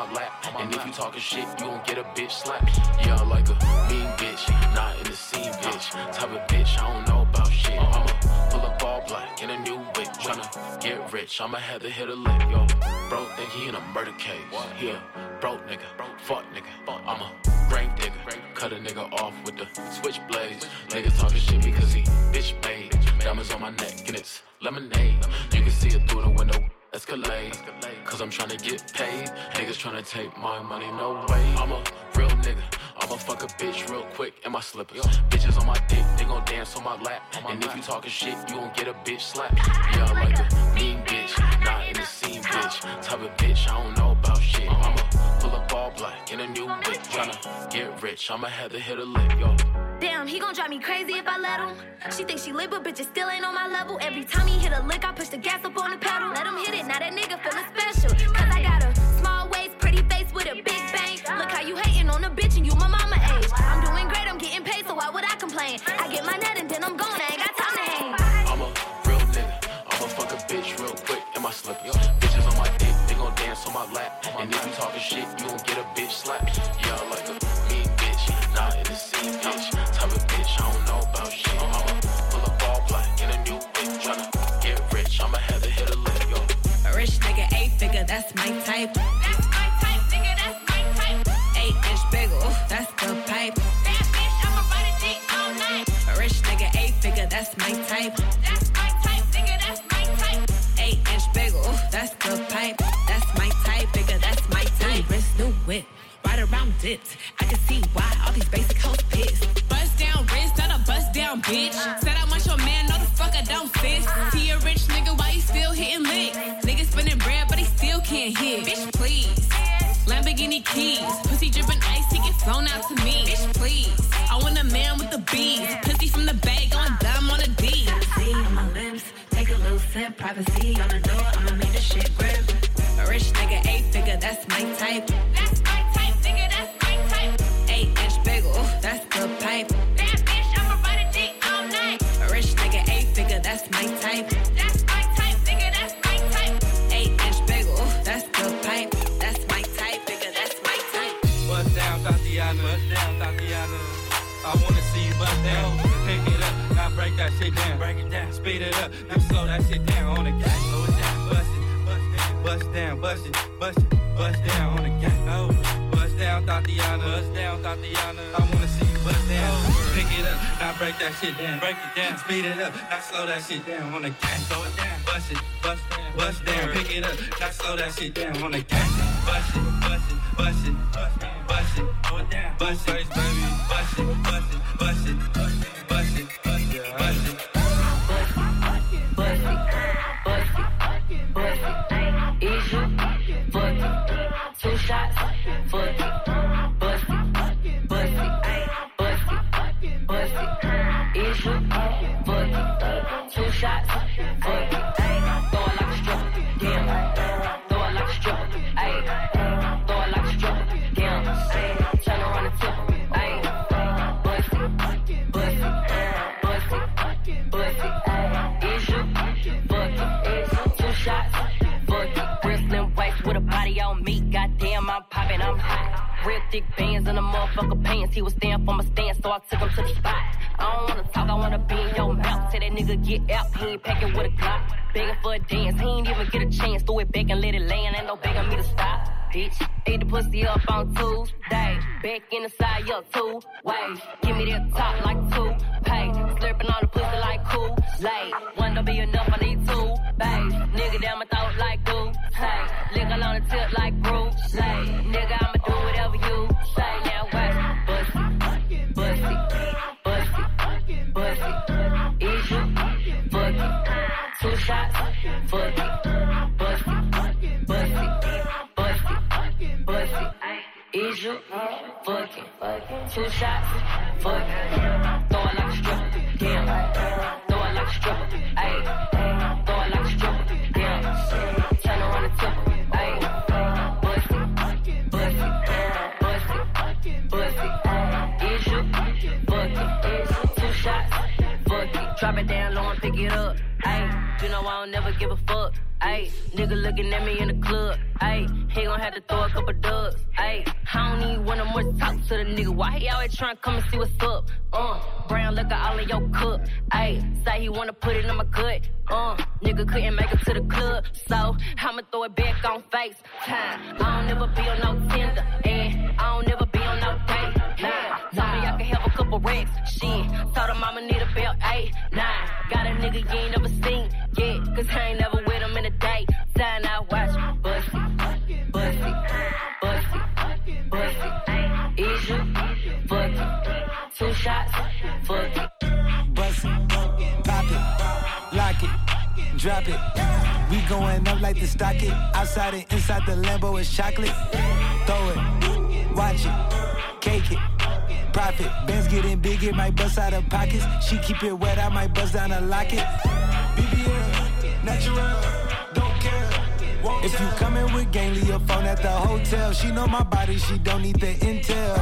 my lap. And if you talking shit, you gon' get a bitch slap. Yeah, I like a mean bitch, not in the scene bitch. Type of bitch, I don't know about shit. I'ma pull up all black in a new wig, tryna get rich. I'ma have to hit a lick, yo. Bro, think he in a murder case. Yeah, broke nigga, fuck nigga. I'm a great nigga, cut a nigga off with the switchblades. Niggas talking shit because he bitch made. Diamonds on my neck and it's lemonade. You can see it through the window. Escalade, cause I'm tryna get paid. Niggas tryna take my money, no way. I'm a real nigga. I'ma fuck a bitch real quick in my slippers. Bitches on my dick, they gon' dance on my lap. And if you talking shit, you gon' get a bitch slap. Yeah, I like a mean bitch, not in the scene bitch. Type of bitch, I don't know about shit. I'ma pull up all black in a new wig, tryna get rich. I'ma have to hit a lick, yo. Damn, he gon' drive me crazy if I let him. She thinks she lit, but bitches still ain't on my level. Every time he hit a lick, I push the gas up on the pedal. Let him hit it, now that nigga feelin' special. Cause I got a small waist, pretty face with a big bang. Look how you hating on a bitch and you my mama age. I'm doing great, I'm getting paid, so why would I complain? I get my net and then I'm gone, I ain't got time quick in. Bitches on my dick, they gon' dance on my lap. And if you talking shit, you gon' get a bitch slap. Yeah, I like a mean bitch, not in the scene bitch. Type of bitch, I don't know about shit. I'ma pull up all black in a new wig, tryna get rich. I'ma have to hit a lick, yo. A rich nigga, eight figure, that's my type. That's my type, nigga, that's my type. Eight inch big, ooh, that's the pipe. Bad bitch, I'ma ride a dick all night. A rich nigga, eight figure, that's my type. That's dipped. I can see why all these basic hoes pissed. Bust down wrist, not a bust down, bitch. Said I want your man, no the fuck I don't fist. He a rich nigga, why you still hitting licks? Nigga spinning bread, but he still can't hit. Bitch, please. Lamborghini keys, pussy dripping ice, he get flown out to me. Bitch, please. I want a man with the bees, pussy from the bag on dumb on a D. See on my lips, take a little sip, privacy on the door, I'ma make the shit grip. A rich nigga, eight figure, that's my type. That's shit down. Break it down. Speed it up, now slow that shit down on the gas. Slow it down, bust it, bust down, bust it, bust it, bust down on the gas. Oh, bust down, Tatiana. Bust down, Tatiana. I wanna see you bust down. Pick it up, now break that shit down. Break it down, speed it up, now slow that shit down on the gas. Slow it down, bust it, bust down, bust down. Pick it up, now slow that shit down on the gas. Bust it, bust it, bust it, bust it, bust it. Bust bust it, bust it, bust it, bust it, bust it, bust thick bands in the motherfucker pants. He was staying for my stance, so I took him to the spot. I don't wanna talk, I wanna be in your mouth. Say that nigga get out, he ain't packing with a Glock. Begging for a dance, he ain't even get a chance. Throw it back and let it land, ain't no begging me to stop. Bitch, eat the pussy up on Tuesday. Back in the side, yo, two ways. Give me that top like two pay. Slurping on the pussy like cool. Late, one don't be enough, I need two bays. Nigga down my throat like glue. Hey, lick on the tip like groove. Say, Is you? Two shots, fuck. Throw it like a stripper, damn. Throw it like a stripper, ayy. Throw it like a stripper, damn. Turn around ayy. Bust it, bust it, bust it, bust? Two shots. Drop it down low and pick it up, ayy. You know I don't never give a fuck. Ayy, nigga looking at me in the club. Ayy, he gon' have to throw a couple dubs. Ayy, I don't even wanna more talk to the nigga. Why he always tryna come and see what's up? Uh, brown liquor all in your cup. Ayy, say he wanna put it in my gut. Uh, nigga couldn't make it to the club, so I'ma throw it back on FaceTime. I don't never be on no Tinder, and I don't never be on no date. Nah, told me I could have a couple racks. Shit, told him I'ma need a belt, eight, nine. Nigga you ain't never seen yet, cause I ain't never with him in a day. Time I watch, bust it, bust it, bust it, bust it. Is you fuck it? Two shots, fuck it. Bust it, pop it, lock it, drop it. We going up like the stock it. Outside and inside the Lambo is chocolate. Throw it, watch it, cake it. Profit, bands getting big, it might bust out of pockets. She keep it wet, I might bust down a locket. BBL, natural, don't care. If you coming with gang, leave your phone at the hotel. She know my body, she don't need the intel.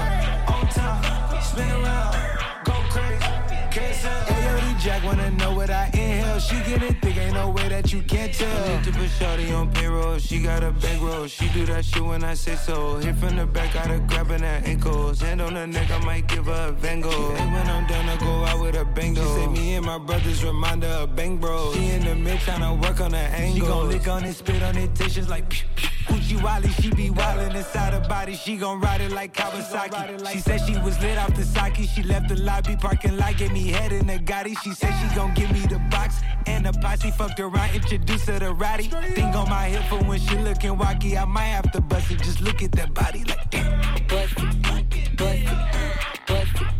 On top, spin around, go crazy, AOD Jack wanna know what I inhale. She getting thick, ain't no way that you can't tell. Need to put shorty on payroll. She got a bankroll. She do that shit when I say so. Hit from the back, got her grabbing her ankles. Hand on her neck, I might give her a Van Gogh. Hey, when I'm done, I go out with a bang She say me and my brothers remind her of bang bros. She in the mid tryna work on her angles. She gon' lick on it, spit on it, tissues like pew, pew. Gucci Wally, she be wildin' inside her body. She gon' ride it like Kawasaki. She said she was lit off the sake. She left the lobby parking lot, gave me she had in a Gotti. She said she gon' give me the box and the posse. Fucked around, introduced her to Roddy. Thing on my hip for when she looking wacky. I might have to bust it. Just look at that body like damn. Bust it, bust it, bust it,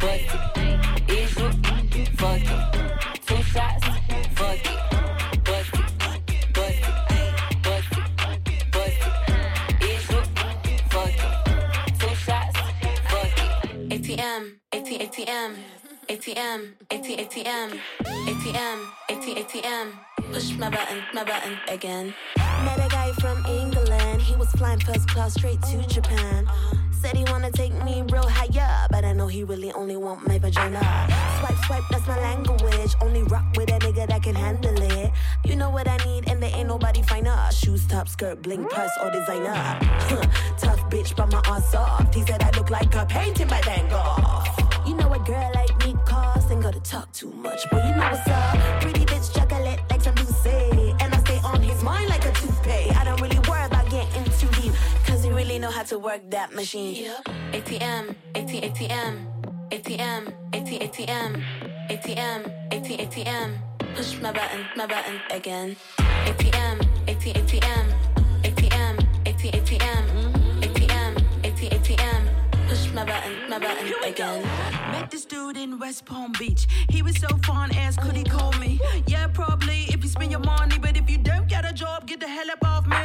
bust it. It's your fuck it. Two shots, fuck it. ATM, ATM. ATM, AT, ATM, ATM, AT, ATM. Push my button, my button again. Met a guy from England. He was flying first class straight to Japan. Uh-huh. Said he wanna take me real higher, but I know he really only want my vagina. Swipe, swipe, that's my language. Only rock with a nigga that can handle it. You know what I need, and there ain't nobody finer. Shoes, top, skirt, bling, purse, or designer. Tough bitch, but my ass soft. He said I look like a painting by Van Gogh. You know what, girl ain't gotta talk too much, but you know what's up. Pretty bitch, chocolate like some Douce, and I stay on his mind like a toothpaste. I don't really worry about getting too deep, cause he really know how to work that machine. ATM, AT, ATM, ATM, AT, ATM, ATM, AT, ATM. Push my button, my button again. ATM, AT, ATM, ATM, AT, ATM, ATM, AT, ATM. Push my button, my button again. This dude in West Palm Beach. He was so fun, asked could he call me? Yeah, probably if you spend your money, but if you don't get a job, get the hell up off me.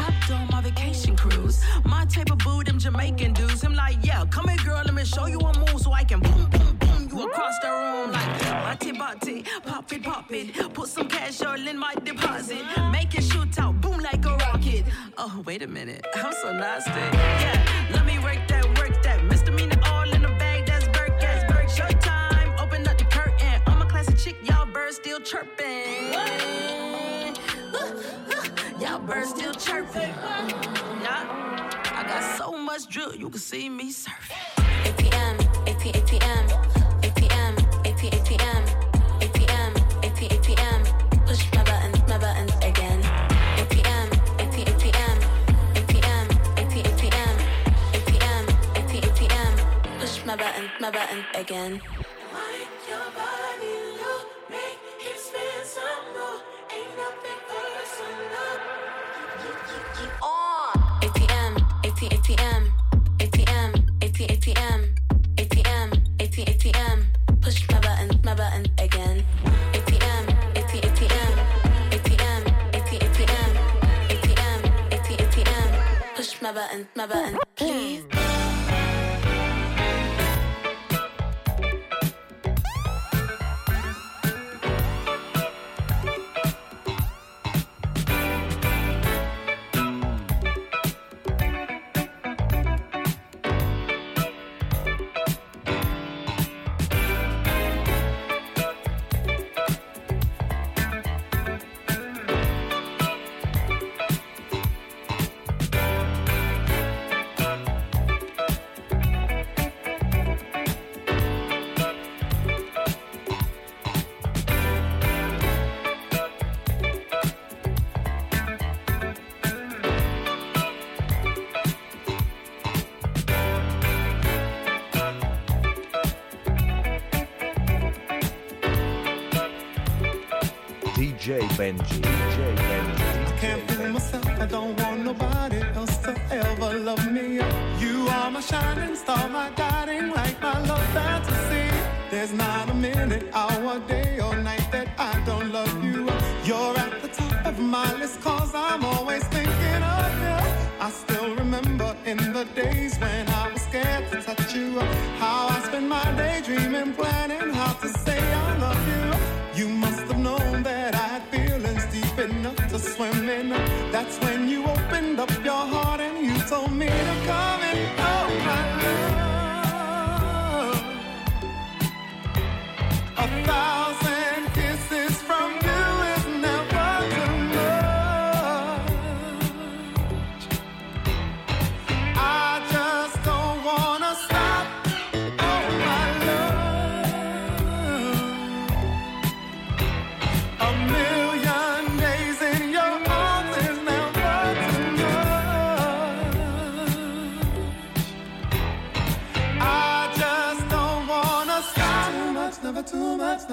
Hopped on my vacation cruise. My type of boo, them Jamaican dudes. I'm like, yeah, come here, girl, let me show you a move so I can boom, boom, boom you across the room like body, body, pop it, pop it. Put some cash all in my deposit. Make it shoot out, boom like a rocket. Oh, wait a minute, I'm so nasty. Yeah, let me still chirping. Y'all birds still chirping. Nah, I got so much drill, you can see me surfing. ATM, AT, ATM, ATM, AT, ATM, ATM, AT, ATM. Push my button, my button again. ATM, AT, ATM, ATM, AT, ATM, ATM, AT, ATM. Push my button, my button again. AT, ATM, ATM, AT, ATM. Push my button, my button again. ATM, AT, ATM, ATM, AT, ATM, ATM, AT, ATM. Push my button, my button,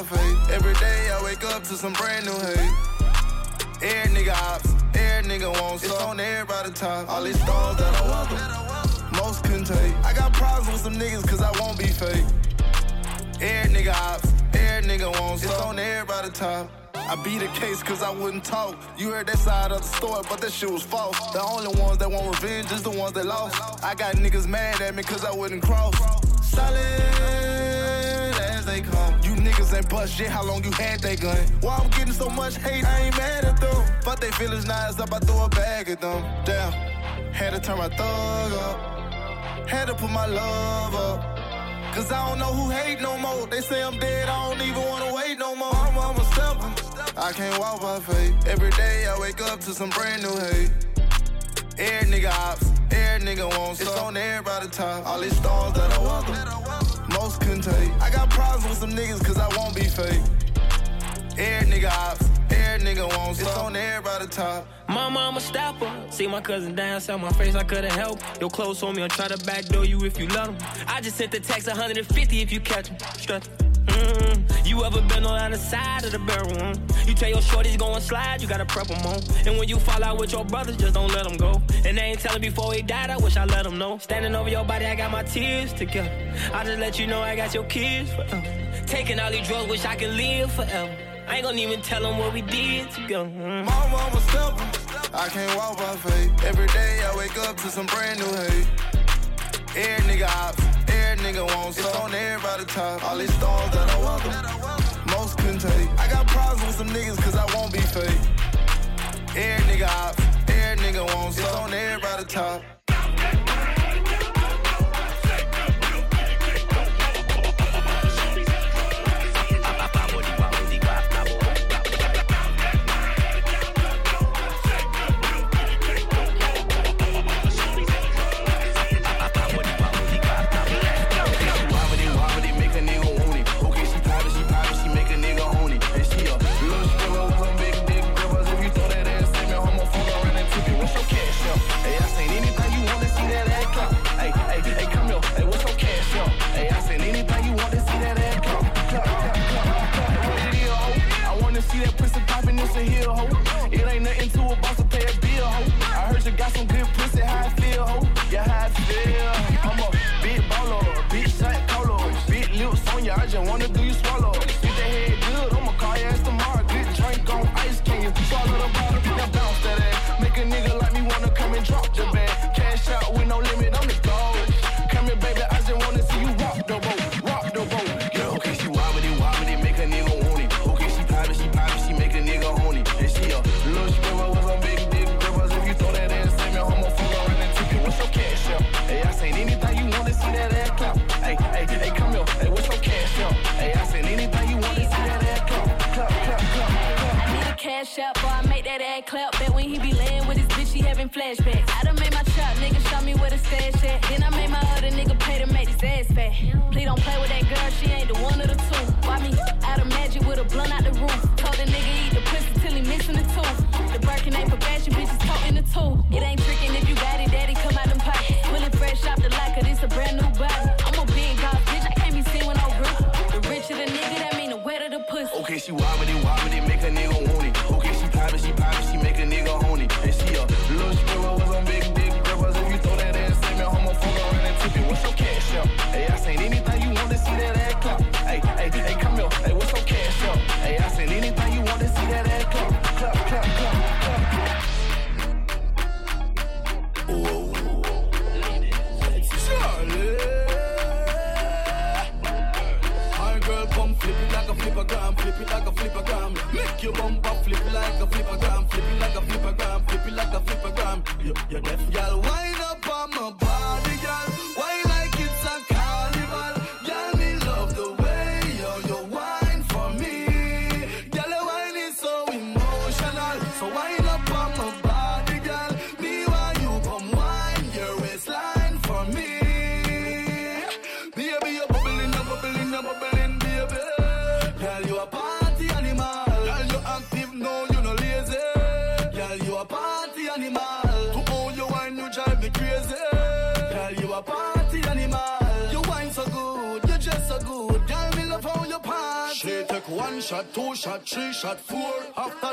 Can't walk by faith. Every day I wake up to some brand new hate. Every nigga ops, every nigga wants It's on everybody top. All these stars that I welcome, most couldn't take. I got problems with some niggas cause I won't be fake. Every nigga ops, every nigga wants It's on everybody top. I beat a case cause I wouldn't talk. You heard that side of the story, but that shit was false. The only ones that want revenge is the ones that lost. I got niggas mad at me cause I wouldn't cross. Solid as they come. You niggas ain't bust shit, how long you had that gun? Why I'm getting so much hate, I ain't mad at them. Fuck they feelings, it's up, I throw a bag at them. Damn, had to turn my thug up. Had to put my love up. Cause I don't know who hate no more. They say I'm dead, I don't even wanna wait no more. I'm, I'm a stepper. I can't walk by faith. Every day I wake up to some brand new hate. Every nigga ops, every nigga wants It's on everybody top. All these stars that I welcome, most couldn't take. I got problems with some niggas cause I won't be fake. Every nigga ops, every nigga wants It's on everybody top. My mama stopper. See my cousin dance on my face, I couldn't help. Your clothes on me, I'll try to backdoor you if you let 'em. I just sent the text 150 if you catch 'em. Stretch 'em. Mm, you ever been on the side of the barrel? You tell your shorties going slide, you gotta prep 'em on. And when you fall out with your brothers, just don't let 'em go. And they ain't telling before he died, I wish I let 'em know. Standing over your body, I got my tears together. I just let you know I got your kids forever. Taking all these drugs, wish I could live forever. I ain't gonna even tell 'em what we did together. Mm. My stepper. I can't walk by faith. Every day I wake up to some brand new hate. Every nigga ops, nigga wants It's on everybody top. All these stars that I welcome, most couldn't take. I got problems with some niggas cause I won't be fake. Every nigga ops, every nigga wants It's on everybody top. Don't play with that girl,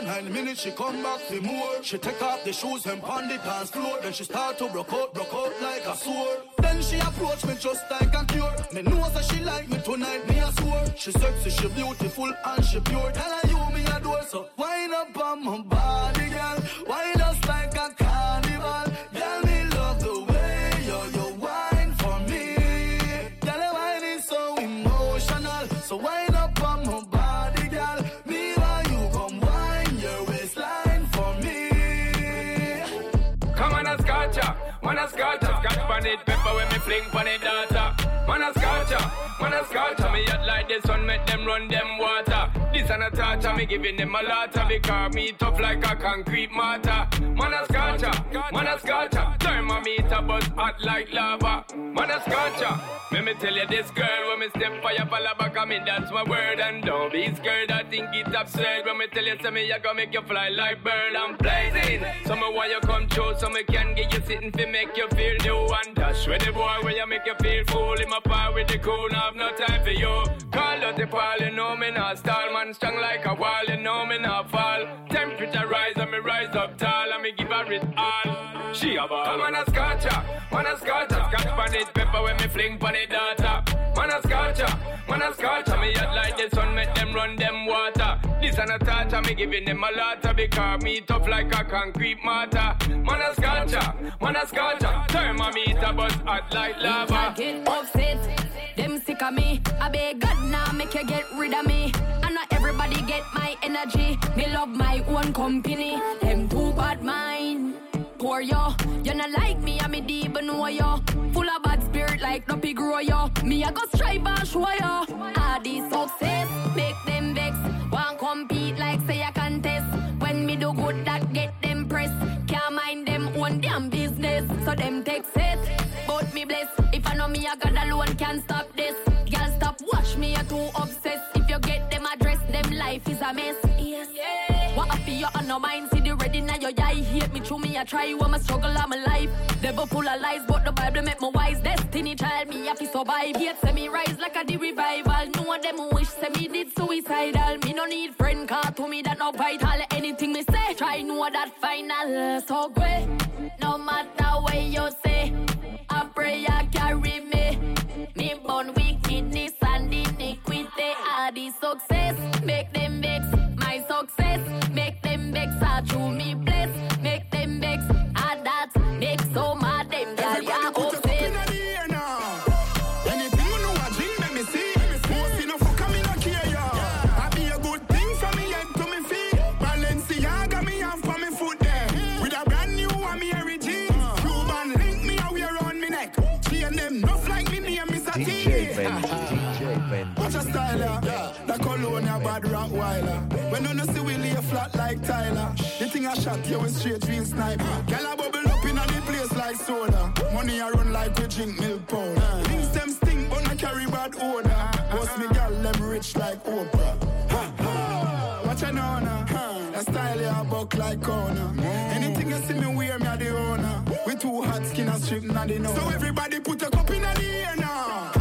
nine minutes, she come back for more. She take off the shoes and pound the dance floor. Then she start to broke out, broke out like a sword. Then she approach me just like a cure. Me know that she like me tonight, me a swore. She sexy, she beautiful and she pure. Tell fling pan it data. Man a scotcha, man a scotcha, me yacht like the sun, make them run them water. This and a torture, me giving them a lotta because me tough like a concrete mortar. Man a scotcha, man a scotcha, thermometer buzz hot like lava. Man a scotcha, let me tell you this girl when me step your pala back, I mean that's my word and don't be scared. I think it's absurd when me tell you say me I gonna make you fly like bird. I'm blazing, so me why you come true, so me can get you sitting fi make you feel new and dash with the boy where you make you feel fool. In my power with the cool, now have no time for you. Call out the pal, you know me not stall, man strong like a wall, you know me not fall. Temperature rise and me rise up tall, and me give her it all. She a ball. Come on a scotcha, man a scotcha, scotch pan it, pepper when me fling pan it data. Man a scotcha, man a scotcha, me yacht like the sun, make them run them water. This and a torture, me giving them a lot because me tough like a concrete mortar. Man a scotcha, man a scotcha, thermometer buzz hot like lava. I get upset. Them sick of me. I beg God now make you get rid of me. And not everybody get my energy. Me love my own company. Them too bad mind. Poor yo, you not like me, I me deep know yo. Full of bad spirit like Duppy grow yo. Me I go strive and show yo. All these success make them vex. Want compete like say I contest. When me do good that get them press. Can't mind them own damn business. So them take set. But me bless. If I know me I got alone can't stop this. Girl stop watch me, you're too obsessed. If you get them address, them life is a mess. Yes. What I feel on no mind, see the ready now your eye. Hate me through me, I try when my struggle of my life. Devil full of lies, but the Bible make me wise. Destiny child, me have to survive. Yet say me rise like a the revival. No one them wish say me did suicidal. Me no need friend, car to me that no vital. Anything me say, try know that final. So great, no matter what you say. I pray I carry born wickedness and iniquity. All the success make them vex. My success make them vex. I true me bless. Make them vex. And that make so mad When you no see we lay flat like Tyler. The thing I shot you with straight real sniper. Girl a bubble inna the place like soda. Money I run like we drink milk powder. Things them stink, but I carry bad odor. Boss me gal, them rich like Oprah. Ha, ha. Watch ya now, now. That style ya buck like corner. Anything you see me wear, me a the owner. We too hot skin and strip na the know. So everybody put a cup in the air now.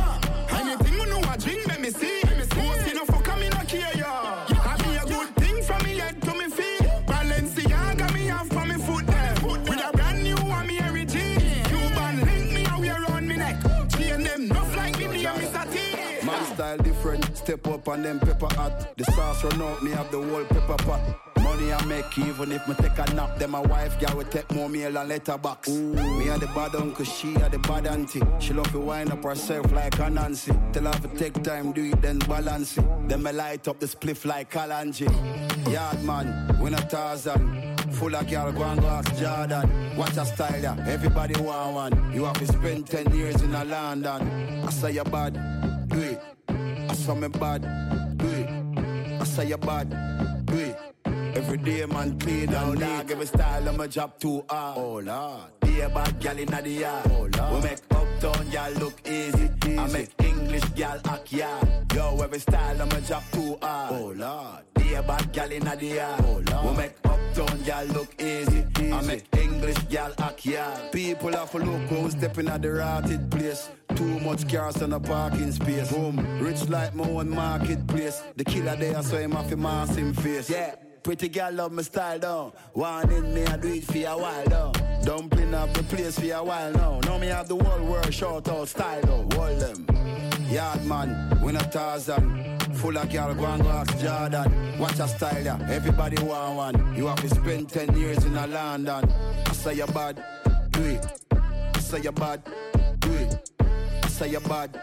Up and them pepper hot. The sauce run out, me have the whole pepper pot. Money I make even if me take a nap. Then my wife girl will take more meal and letterbox. Me and the bad uncle, she had the bad auntie. She love to wind up herself like a Nancy. Tell her to take time, do it, then balance it. Then me light up the spliff like Kalanji. Yard man, we not Tarzan. Full of girl, go and go Jordan. Watch a style, yeah. Everybody want one. You have to spend 10 years in a London. I say you bad, do it. Saw me bad, do. I say you bad, do. Every day man clean and dog Every style I'm a job too hard Oh lord. Be a bad gal in the yard. Oh lord. We make uptown gal look easy, I make English gal act yard Yo every style I'm a job too hard Oh lord. Be a bad gal in the yard. Oh lord. We make uptown gal look easy, I make English gal act yard People have to look who's stepping at the rotted place. Too much cars on a parking space. Boom, rich like my own marketplace. The killer there, so him have to mask him face. Yeah. Pretty girl love my style down. One in me, I do it for a while down. Dumpling up the place for a while now. Now me have the whole world short out style though. Hold them. Yard man, we not Tarzan. Full of girl, go and go ask Jordan. Watch a style yeah. Everybody want one. You have to spend 10 years in a London. I say you bad, do it. I say you bad, do it. I say you bad,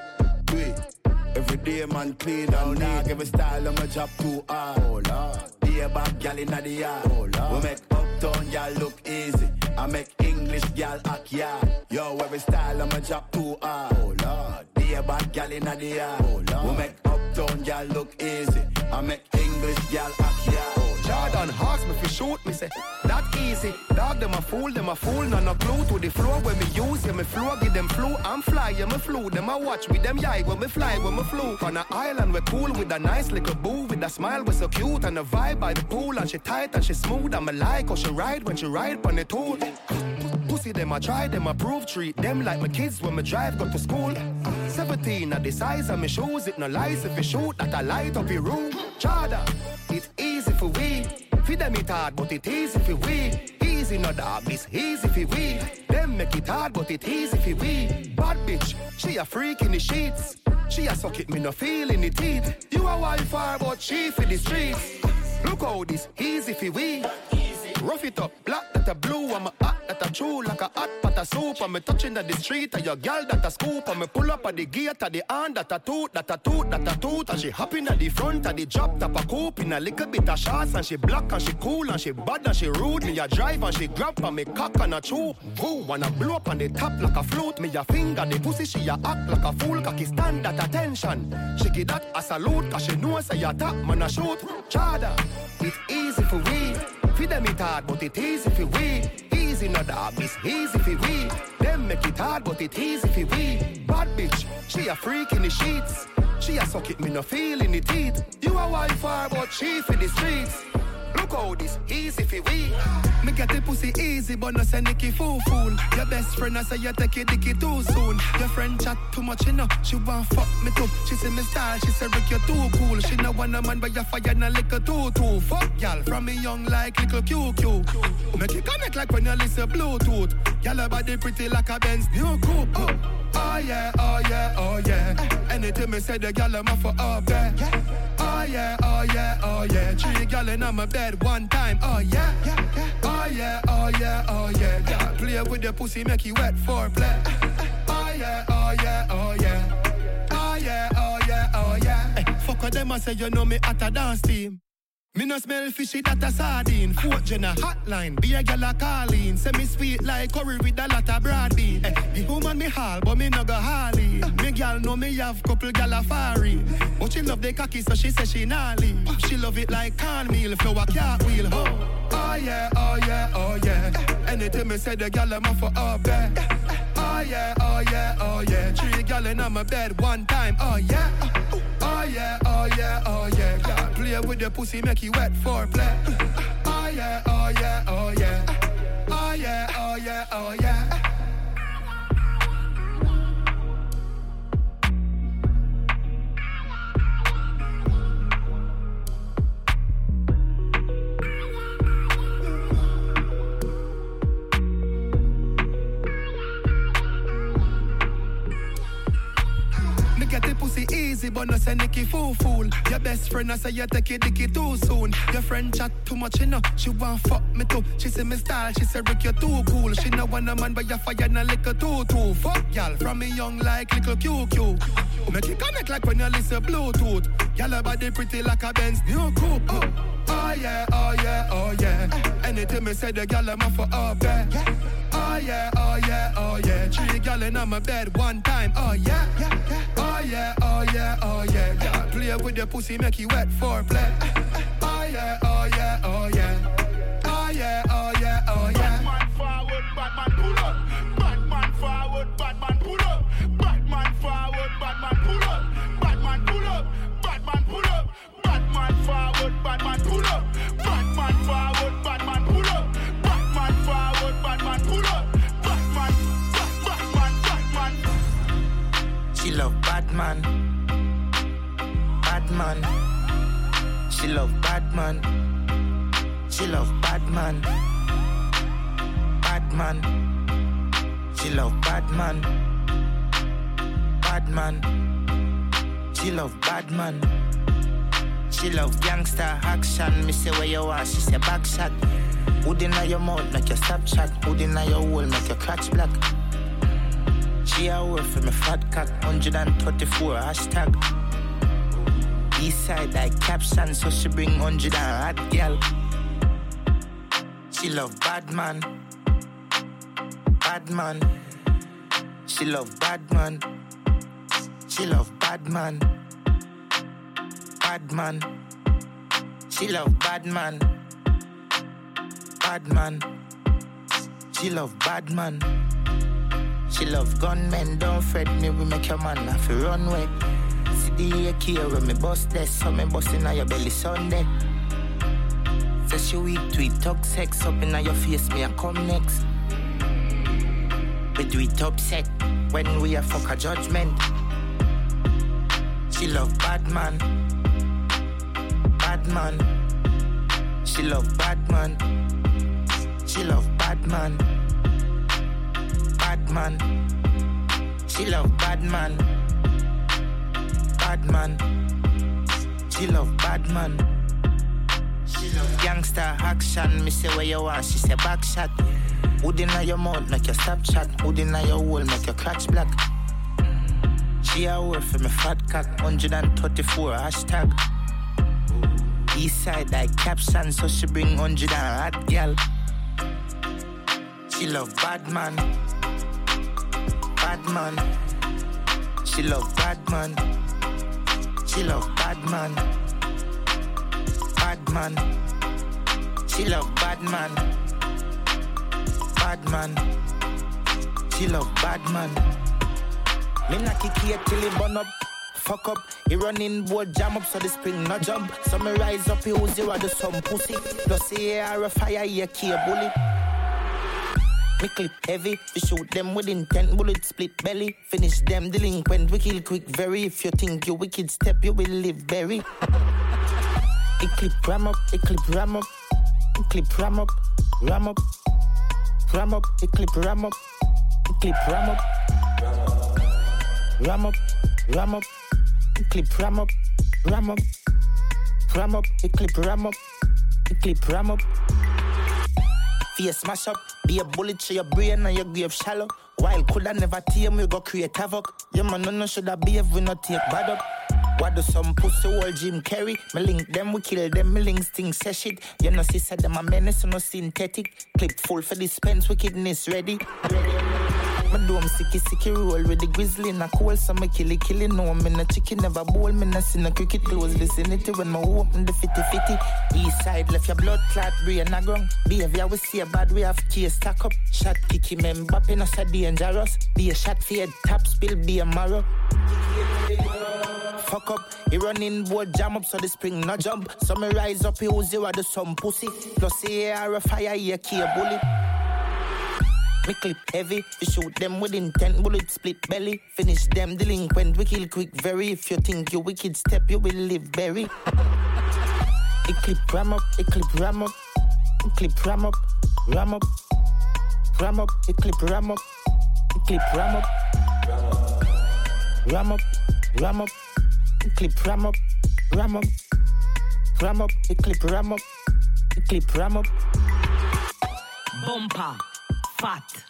do it. Every day man clean and give a style I'm a job too hard. Oh lord. Be a bad gal in the yard. Oh lord. We make uptown gal look easy. I make English gal act yard. Yo, every style I'm a job too hard. Oh lord. Be a bad gal in the yard. Oh lord. We make uptown gal look easy. I make English gal act yard. Oh, Jordan Hawks me fi shoot me say that easy. Dog them a fool, them a fool, none a clue to the floor when me use. Yeah, me flow, give them flu. I'm fly, yeah, me flew. Them a watch with them yai when me fly, when me flew. On a island we cool with a nice little boo with a smile we so cute and a vibe by the pool and she tight and she smooth. I'm a like how she ride when she ride on the tool. Pussy them a try, them a prove treat them like my kids when me drive go to school. 17 at the size of my shoes, it no lies if you shoot that I light up your room. Chada, it's easy for we. Feed them it hard, but it easy for we. Easy no dog, this easy for we. Them make it hard, but it easy for we. Bad bitch, she a freak in the sheets. She a suck it, me no feel in the teeth. You a wildfire, but she for the streets. Look how this easy for we. Rough it up, black that a blue, I'm a hot that a true like a hot pot of soup. I'm a touching at the street, and your girl that a scoop. I'm a pull up at the gate, at the hand that a toot, that a toot, that a toot. And she hopping at the front, at the drop top a coupe in a little bit of shots. And she black and she cool and she bad and she rude. Me a drive and she grab and me cock and a chew. Woo, wanna blow up on the top like a flute. Me a finger the pussy, she a act like a fool. Cocky stand at attention. She give that a salute, cause she know say a top man a shoot. Chada, it's easy for we. Feed them it hard, but it easy for we. Easy no dog, it's easy for we. Them make it hard, but it easy for we. Bad bitch, she a freak in the sheets. She a suck it, me no feel in the teeth. You a wildfire, but she for the streets. Look how this easy for we. Me get the pussy easy, but no say Nicky fool fool. Your best friend, I say you take it dicky too soon. Your friend chat too much, you know. She want fuck me too. She say me style, she say Rick, you too cool. She no want a man, but you fire and a liquor too too. Fuck y'all from me young like little QQ. Make it connect like when you listen Bluetooth. Y'all body pretty like a Benz new coupe. Oh. Oh yeah, oh yeah, oh yeah. Anything me say, the gal I'm for oh, up there. Oh yeah, oh yeah, oh yeah. Three gal in my bed one time. Oh yeah, oh yeah, oh yeah, oh yeah. Gal play with the pussy, make you wet for play. Oh yeah, oh yeah, oh yeah. Oh yeah, oh yeah, oh yeah. Hey, fuck them, I say you know me at a dance team. Me no smell fishy that a sardine. Fort Jenna hotline, be a gal a calling. Say me sweet like curry with a lot of broad bean. Eh, the woman me hall, but me no go harley. Me gal know me have couple gal a fari. But she love the cocky, so she say she gnarly. She love it like cornmeal, flour cartwheel. Oh, oh yeah, oh yeah, oh yeah. Anything me say, the gal I'm for all bed. Oh yeah, oh yeah, oh yeah. Three gal in my bed one time. Oh yeah. Oh yeah, oh yeah, oh yeah. yeah. Play with the pussy, make you wet for play. Oh yeah, oh yeah, oh yeah. Oh yeah, oh yeah, oh yeah. Pussy easy, but no say Nicky fool fool. Your best friend I say you take it dicky too soon. Your friend chat too much, you know. She want fuck me too. She say me style, she say Rick you too cool. She no want a man, but you fire na liquor too too. Fuck y'all from me young like little QQ. Make it connect like when you listen Bluetooth. Y'all body pretty like a Benz new coupe. Oh. Oh yeah, oh yeah, oh yeah. Anything me say the gal I'm for up there. Oh yeah, oh yeah, oh yeah. Three gal in my bed one time. Oh yeah, oh yeah, oh yeah, oh yeah. Oh yeah. Play with your pussy, make you wet for play. Oh yeah, oh yeah, oh yeah. Oh yeah, oh yeah, oh yeah. Batman forward, Batman pull up. Batman forward, Batman pull up. Batman forward, Batman pull up. Batman pull up. Batman pull up. Batman forward, Batman pull up. Love Batman. Batman. She love Batman. She love Batman. Batman. She love Batman. Batman. She love Batman. She love gangster action. Me say where you are, she say back shot. Hood inna your mouth make your stop chat. Hood inna your hole make your crotch black. She a work for me fat cock. 134 hashtag. East side like caption, so she bring 100 and hot girl. She love bad man. Bad man. She love bad man. She love bad man. Bad man. She love bad man. Bad man. She love bad man. She love gunmen, don't fret me, we make your man have to run way. See the AK when me bust this, so me bust inna your belly Sunday. Say she weak to it, talk sex up inna your face, me I come next. We do it upset when we a fuck a judgment. She love bad man, bad man. She love bad man. She love bad man, man. She love bad man, bad man. She love bad man. She love gangster action. Me say where you are, she say back shot. Hood inna your mouth make your stop chat. Hood inna your hole make your crotch black. She a work for me fat cock. 134 hashtag. East side like caption, so she bring 100 and hot girl. She love bad man, bad man. She love bad man. She love bad man, bad man. She love bad man, bad man. She love bad man. Me not kick here till it burn up. Fuck up, he running board jam up so the spring no jump. So me rise up, he use zero the some pussy. Plus he a fire, he a key bullet. Me clip heavy, we shoot them with intent, bullet split belly. Finish them delinquent, we kill quick very. If you think you wicked step, you will live very. It clip ram up, it clip ram up, it clip ram up, ram up, ram up, it clip ram up, it clip ram up, ram up, ram up, it clip ram up, ram up, ram up, it clip ram up, it clip ram up. Face smash up, be a bullet to your brain and your grave shallow. While coulda never tame, we go create havoc. Your man no no shoulda behave, we not take bad up. What do some pussy old Jim Carrey? Me link them, we kill them, me links things say shit. You know, see, said them a menace, no synthetic. Clip full for dispense, wickedness ready. ready. My dome sicky sicky roll with the grizzly in a cold summer killy killy. No, me no chicken never bowl. Me no see no cricket close vicinity when my open the fitty fitty. East side left your blood clot brain a ground. Behavior we see a bad we have case stack up. Shot kicky men bapping us a dangerous. Be a shot fade top spill be a marrow. Fuck up, he running board jam up so the spring no jump. So me rise up, he zero the some pussy. Plus the air a fire, he a key a bullet. Me clip heavy, we shoot them with intent, bullet split belly. Finish them delinquent, we kill quick very. If you think you wicked step, you will live berry. It clip ram up, it clip ram up, it clip ram up, ram up, ram up, it clip ram up, it clip ram up, ram up, ram up, it clip ram up, ram up, ram up, it clip ram up, it clip ram up. Bumper, fat.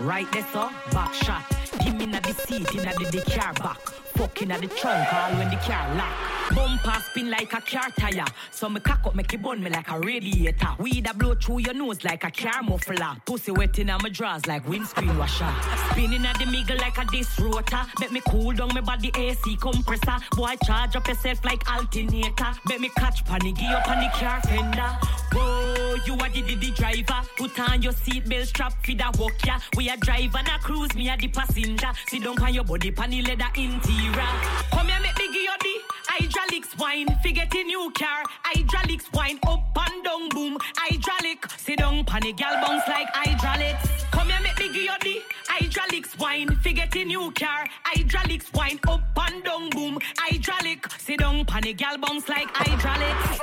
Right there, so back shot. Give me na the seat, in the, the car back. Fucking at the trunk, all when the car lock. Bumper spin like a car tire. So me cock up, make it burn me like a radiator. Weed a blow through your nose like a car muffler. Pussy wet in my drawers like windscreen washer. Spinning at the middle like a disc rotor. Bet me cool down my body AC compressor. Boy, charge up yourself like alternator. Bet me catch panic, give up on the car fender. Whoa, you are the, the driver. Put on your seatbelt strap for the walk ya. We are drive and a cruise, me a the passenger. Sit down on your body, pan the leather interior. Come here, make me give you the hydraulics wine. Forget a new car, hydraulics wine. Up and down, boom, hydraulic. Sit down, pan the gal bounce like hydraulics. Come here, make me give you the hydraulics wine. Forget a new car, hydraulics wine. Up and down, boom, hydraulic. Sit down, pan the gal bounce like hydraulics.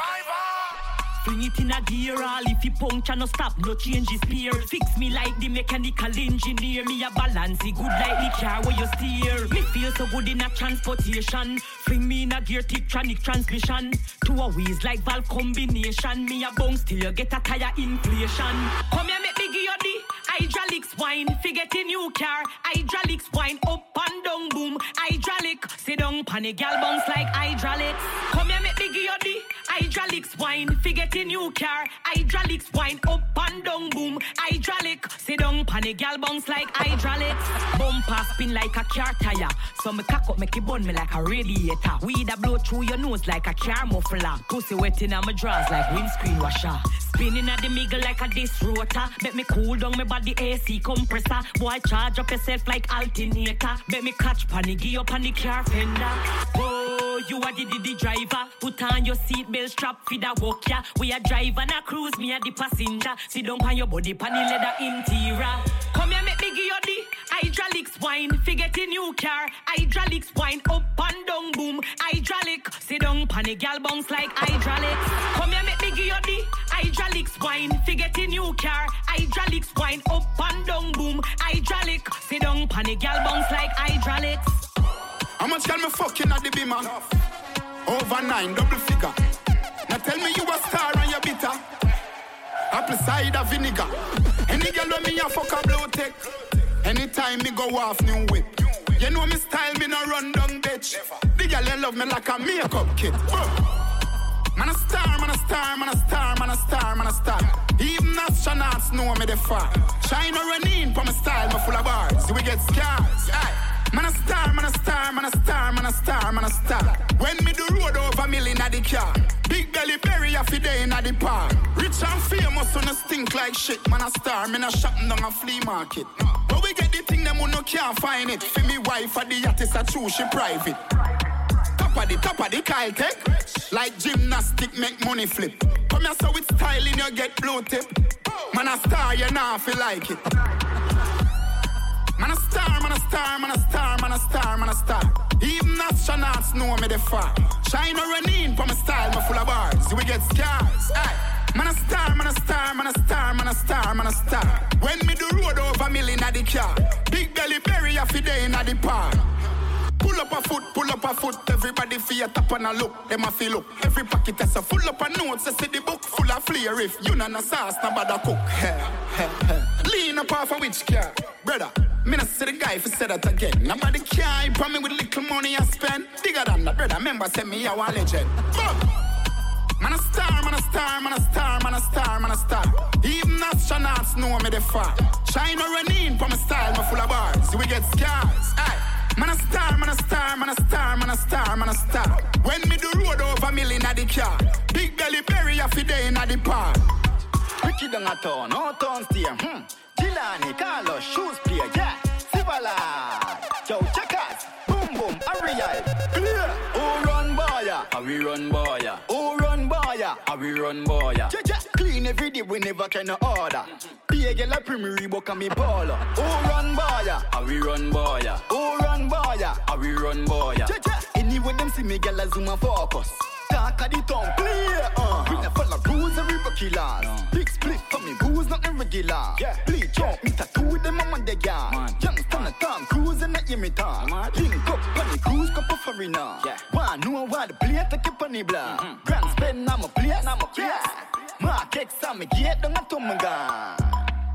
Bring it in a gear, all if you puncture, no stop, no change his spear. Fix me like the mechanical engineer. Me a balance it good like the car where you steer. Me feel so good in a transportation. Bring me in a gear Tiptronic transmission. Two a wheels like valve combination. Me a bounce till you get a tire inflation. Come here, make me give you the hydraulics wine. Forget a new car, hydraulics wine. Up and down, boom, hydraulic. Sit down, pan gal bounce like hydraulics. Come here, make me give you the hydraulics wine. Forget a new car, hydraulics wine. Up and down, boom, hydraulic. Sit down, pan gal bounce like hydraulics. Bumper spin like a car tire. So me cock up, make it burn me like a radiator. Weed a blow through your nose like a car muffler. Pussy wet in my drawers like windscreen washer. Spinning at the middle like a disc rotor. Bet me cool down my body AC compressor. Boy, charge up yourself like alternator. Bet me catch panic, up on the car fender. Oh, you are the, the, the driver. Put on your seatbelt strap for the walk ya. We a drive and a cruise, me a the passenger. Sit down on your body, pan the leather interior. Come here, make me give you the hydraulics wine. Forget a new car, hydraulics wine. Up and down, boom, hydraulic. Sit down, pan the gal bounce like hydraulics. Come here, make me give you the hydraulics wine. Forget a new car, hydraulics wine. Up and down, boom, hydraulic. Sit down, pan the gal bounce like hydraulics. How much can me fucking at the beamer? Over nine, double figure. Now tell me you a star and you bitter. Apple cider vinegar. Any girl when me a fuck a blow tech. Anytime me go off new whip. You know me style, me no run down bitch. The girl love me like a makeup kit. Man a star, man a star, man a star, man a star, man a star. Even astronauts know me the far. Shine or run in for my style, me full of bars. We get scars. Aye. Man a star, man a star, man a star, man a star, man a star. When me do road over million at the car. Big belly berry a fi day in the park. Rich and famous on a stink like shit. Man a star, me a shopping down a flea market. But we get the thing them who no can't find it. For me wife at the yacht is a true, she private. Top of the top of the Kyle tech. Like gymnastic make money flip. Come here so with styling you get blue tip. Man a star, you nah feel like it. Man a star, man a star, man a star, man a star, man a star. Even astronauts know me the far. Shine or run for my style, me full of bars. We get scars. Aye. Man a star, man a star, man a star, man a star, man a star. When me do road over million at the car. Big belly berry a fi day in the park. Pull up a foot, pull up a foot. Everybody feel top and a look. Them a feel look. Every pocket has a full up of notes. I see the book full of flair. If you not a sauce, no bother cook. Lean up off a which car, brother. Me not see the guy for say that again. Nobody care. Hype me with little money I spend. Bigger than that, brother. Remember, say me a legend. Boom. Man a star, man a star, man a star, man a star, man a star. Even astronauts know me the far. Shine or run in from a style, me full of bars. We get scars. Aye. Man a star, man a star, man a star, man a star, man a star. When me do road over million at the car. Big belly berry a fi day in the park. Ricky down a town, no town steer. Hmm. Gilani, Carlos, shoes player, yeah. Sivala, Joe Checkers, boom boom, Ariel, clear. Who run boya? How we run boya? Who run boya? How we run boya? Yeah, yeah. Every day, we never can order. Be a girl a premier Reebok and me baller. Who run boya? How we run boya? Who run boya? How we run boya? Yeah, yeah. Anyway, them see me girl a zoom and focus. Talk of the town, play, uh. Uh-huh. We not follow rules and Reebok killers. Big split for me, booze not irregular. Yeah. Bleach jump, me tattoo with them on the yard. Youngster the Tom Cruise and not time. Link up, funny cruise, cup of foreigner. Yeah. One know why the play take a funny blood. Grand spend, I'm a place, I'm a place. Mark X, I'm a gate, don't have to my gun.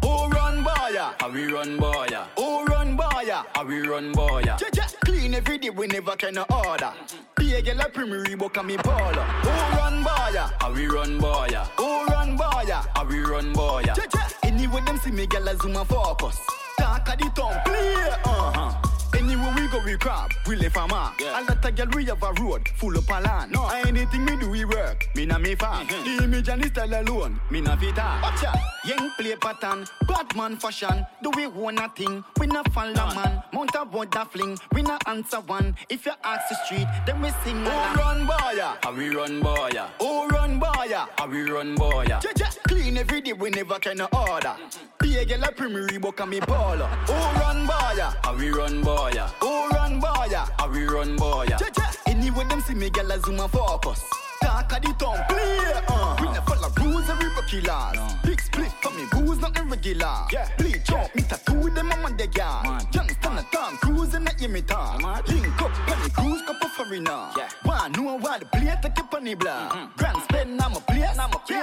Who run boya? How we run boya? Who run boya? How we run yeah. Clean every day, we never can order. Be a girl a premier Reebok and me baller. Who run boya? How we run boya? Who run boya? How we run yeah. Anyway, them see me girl a zoom and focus. Talk of the town, play, uh-huh. Anywhere we go, we crab, we left a mark. Yeah. A lot of girl, we have a road full of land. No, anything we do, we work. Me na me farm. Mm-hmm. The image and the style alone, me na fit. Watch out, young play pattern, Batman fashion. Do we want a thing? We na follow man. Mount a board a fling, we na answer one. If you ask the street, then we sing. Who run boya? How we run boya? Who run boya? How we run boya? Yeah. Clean every day, we never can order. Be a girl a premier Reebok and me baller. Who run boya? How we run boya? Who run boya? How we run boya? Yeah, yeah. Anyway, them see me girl a zoom and focus. Talk of the town, play, uh. We never follow rules and Reebok killers. Big split for me, booze not irregular. Yeah. Bleach jump, me tattoo them on the yard. Youngster the Tom Cruise and me talk. Link up, penny cruise, couple foreigner. Yeah. One know why the play take a penny block. Grand spend, I'm a place, I'm a place.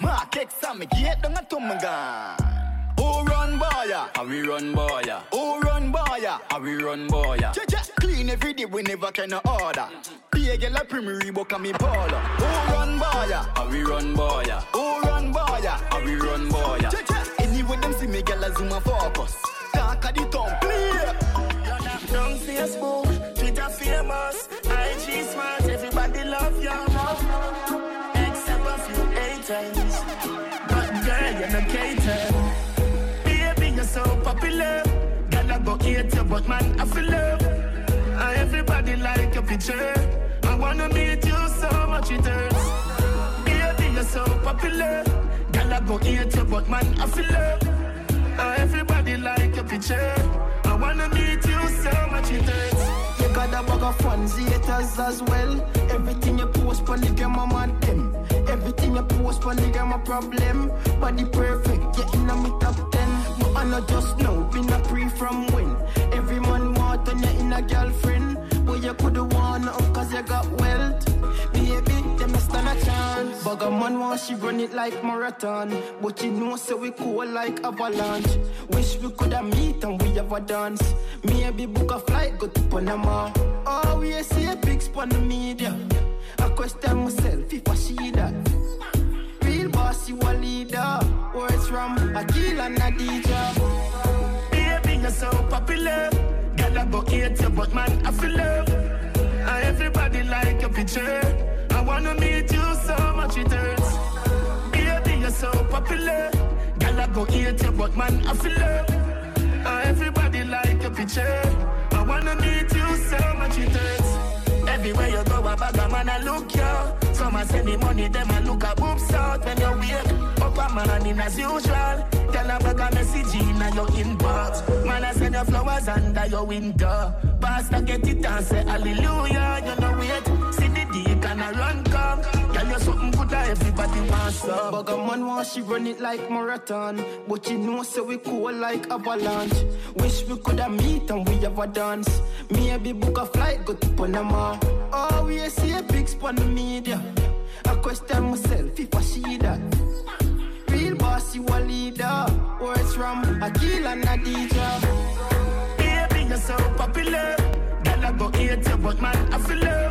Mark X, I'm a gate, don't to my gun. Who run boya? How we run boya? Who boya? How we run boya? Yeah, yeah. Clean every day, we never can order. Be a girl a premier Reebok and me baller. Who run boya? How we run boya? Who run boya? How we run boya? Yeah, yeah. Anyway, them see me girl a zoom and focus. Talk of the town, play. Down Facebook, Twitter famous, IG smart, everybody love you. Except a few haters. But girl, you're not catered. Baby, you're so popular hate you, but man, I feel love. And everybody like your picture. I wanna meet you so much it hurts. Baby, you're so popular. Girl, I go hate you, but man, I feel love. And everybody like your picture. I wanna meet you so much it hurts got a bag of fans, haters as well. Everything you post, polygam, I'm on them. Everything you post, polygam, a problem. Body perfect, yeah, in my top 10. I not just know, been a pre from when. Every man want on you in a girlfriend. But you could have won cause you got wealth. Baby, them stand a chance. But a man want she run it like marathon. But you know, so we cool like avalanche. Wish we could have meet and we have a dance. Maybe book a flight, go to Panama. Oh, we see a big spot on the media. I question myself if I see that. Boss, you a leader. Words from and Adija. Baby, you're so popular. Girl, I go hate you, but man, I feel love. And everybody like your picture. I wanna meet you so much it hurts. Baby, you're so popular. Girl, I go hate you, but man, I feel love. And everybody like your picture. I wanna meet you so much it hurts. Everywhere you go, a bag of man, I look you. Some a send the money, them a look a boobs out when you wake up a man in as usual. Tell a bag a message in your inbox. Man, I send your flowers under your window. Pastor get it and say hallelujah. You know wait, see the deacon a run come. Tell you something good that everybody wants some. Bag a man want she run it like marathon. But you know, so we cool like avalanche. Wish we coulda meet and we have a dance. Maybe book a flight, go to Panama. Oh, we see a big on the media. I question myself if I see that. Real boss, you a leader. Words from Akil and Adija. Baby, you're so popular. Girl, I go hate you, but man, I feel love.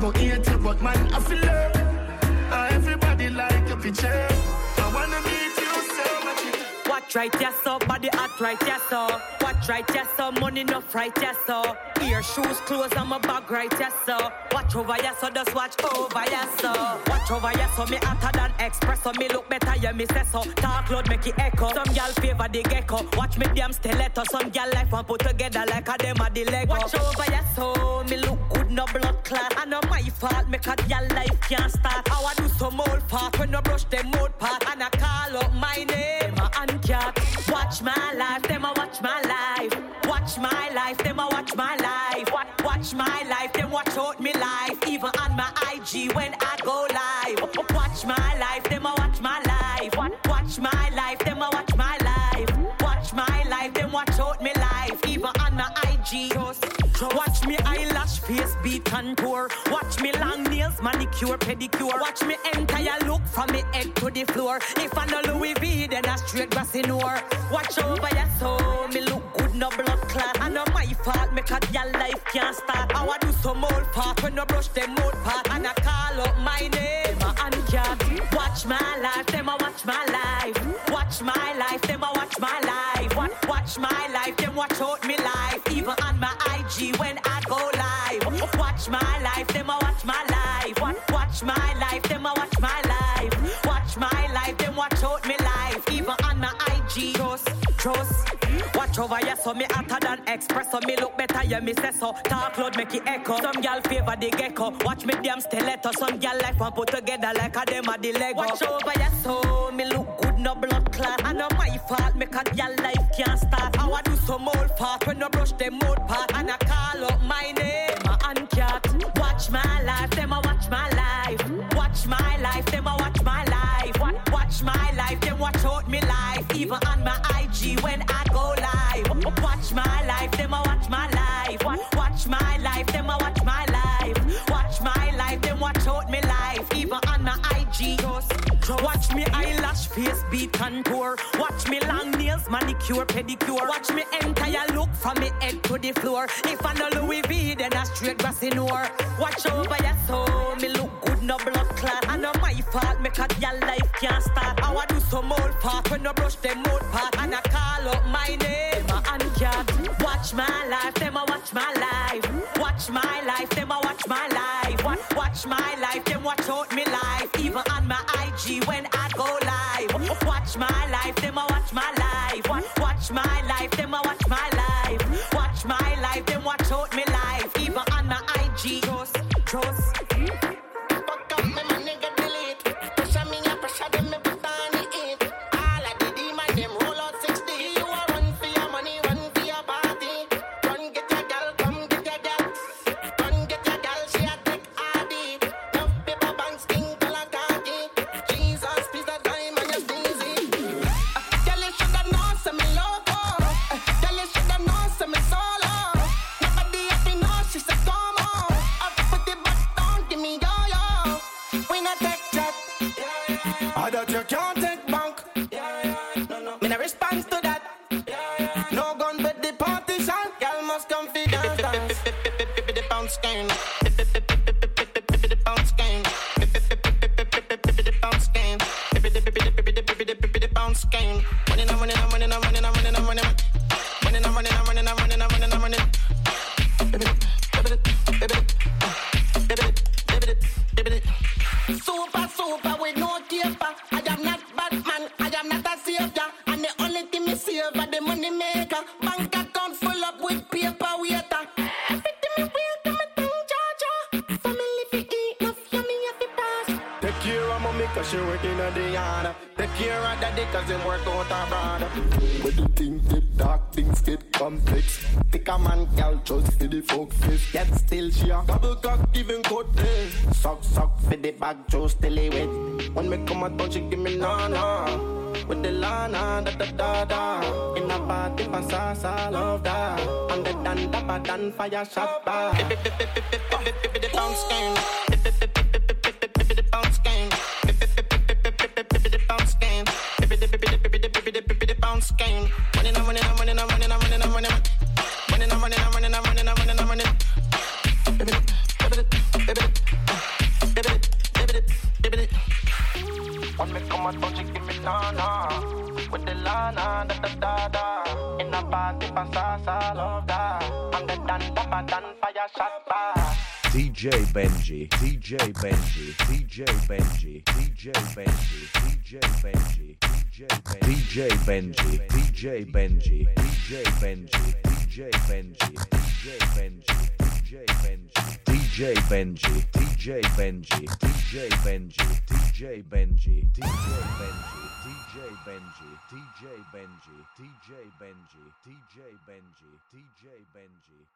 Go hate you, but man, I feel love. Uh, everybody like your picture. I wanna meet you so much. Watch right, yes, so body hot right, yes, so. Watch right, yes, so money enough right, yes, so. Ear, shoes, clothes, my bag right, yes, so. Watch over, yes, so just watch over, yes, so. Watch over, yes, so me hotter than express, so me look better, yeah, me say so. Talk loud, make it echo. Some gal favor the gecko. Watch me damn stiletto. Some gal life one put together like a them a the Lego. Watch over, yes, so me look good, no blood clot. I know my fault, make a gal life can't start. How I do some old part when I brush them old part, and I call up my name, and cat. Watch my life, them a watch my life. Watch my life, them a watch my life. Watch, watch my life, watch out me life. Even on my IG when I go live. Watch my life, them a watch my life. Watch, my life, them a watch my life. Watch my life, them watch out me life. Even on my IG. Watch me eyelash, face beat contour. Watch me long nails, manicure, pedicure. Watch me entire look from me head to the floor. If I know Louis V, then I straight grassy. Watch over your soul, me look good, no blood your life can't start. I do some old part when I brush them old part, and I call up my name and cat. Watch my life, them a watch my life. Watch my life, them a watch my life. Watch, watch my life, them watch out me life. Even on my IG when I go live. Watch my life, them a watch my life. Watch, watch my life, them a watch my life. Watch my life, them watch out me life. Even on my IG. Trust, trust. Yes, so me hotter than express, so me look better, yeah, me say so. Talk loud, make it echo. Some gal favor the gecko. Watch me damn stiletto. Some gal life one put together like a them a the Lego. Watch over, yes, so me look good, no blood clot. I know my fault, make a gal life can't start. I do some old part when I brush them old part, and I call up my name and cat. Watch my life, them a watch my life. Watch my life, them a watch my life. Watch, watch my life, them watch out me life. Even on my my life, them a watch my life. Watch my life, them watch out me life. Even on my IG. Watch me eyelash, face beat contour. Watch me long nails, manicure, pedicure. Watch me entire look from me head to the floor. If I know Louis V, then I straight grassy noor. Watch over your soul, me look good, no blood clot. I know my fault, make a your life can't start. I do some old part when I brush them old part, and I call up my name and cat. Watch my life, them a watch my life. Watch my life, them a watch my life. Watch, watch my life, them watch out me bag, just still it. When me come out, don't she give me nana. With the lana, da da da da. In a party, pasasa, love that. And the dan, da ba dan, fire shot. The bounce game. Benji, DJ Benji, DJ Benji, DJ Benji,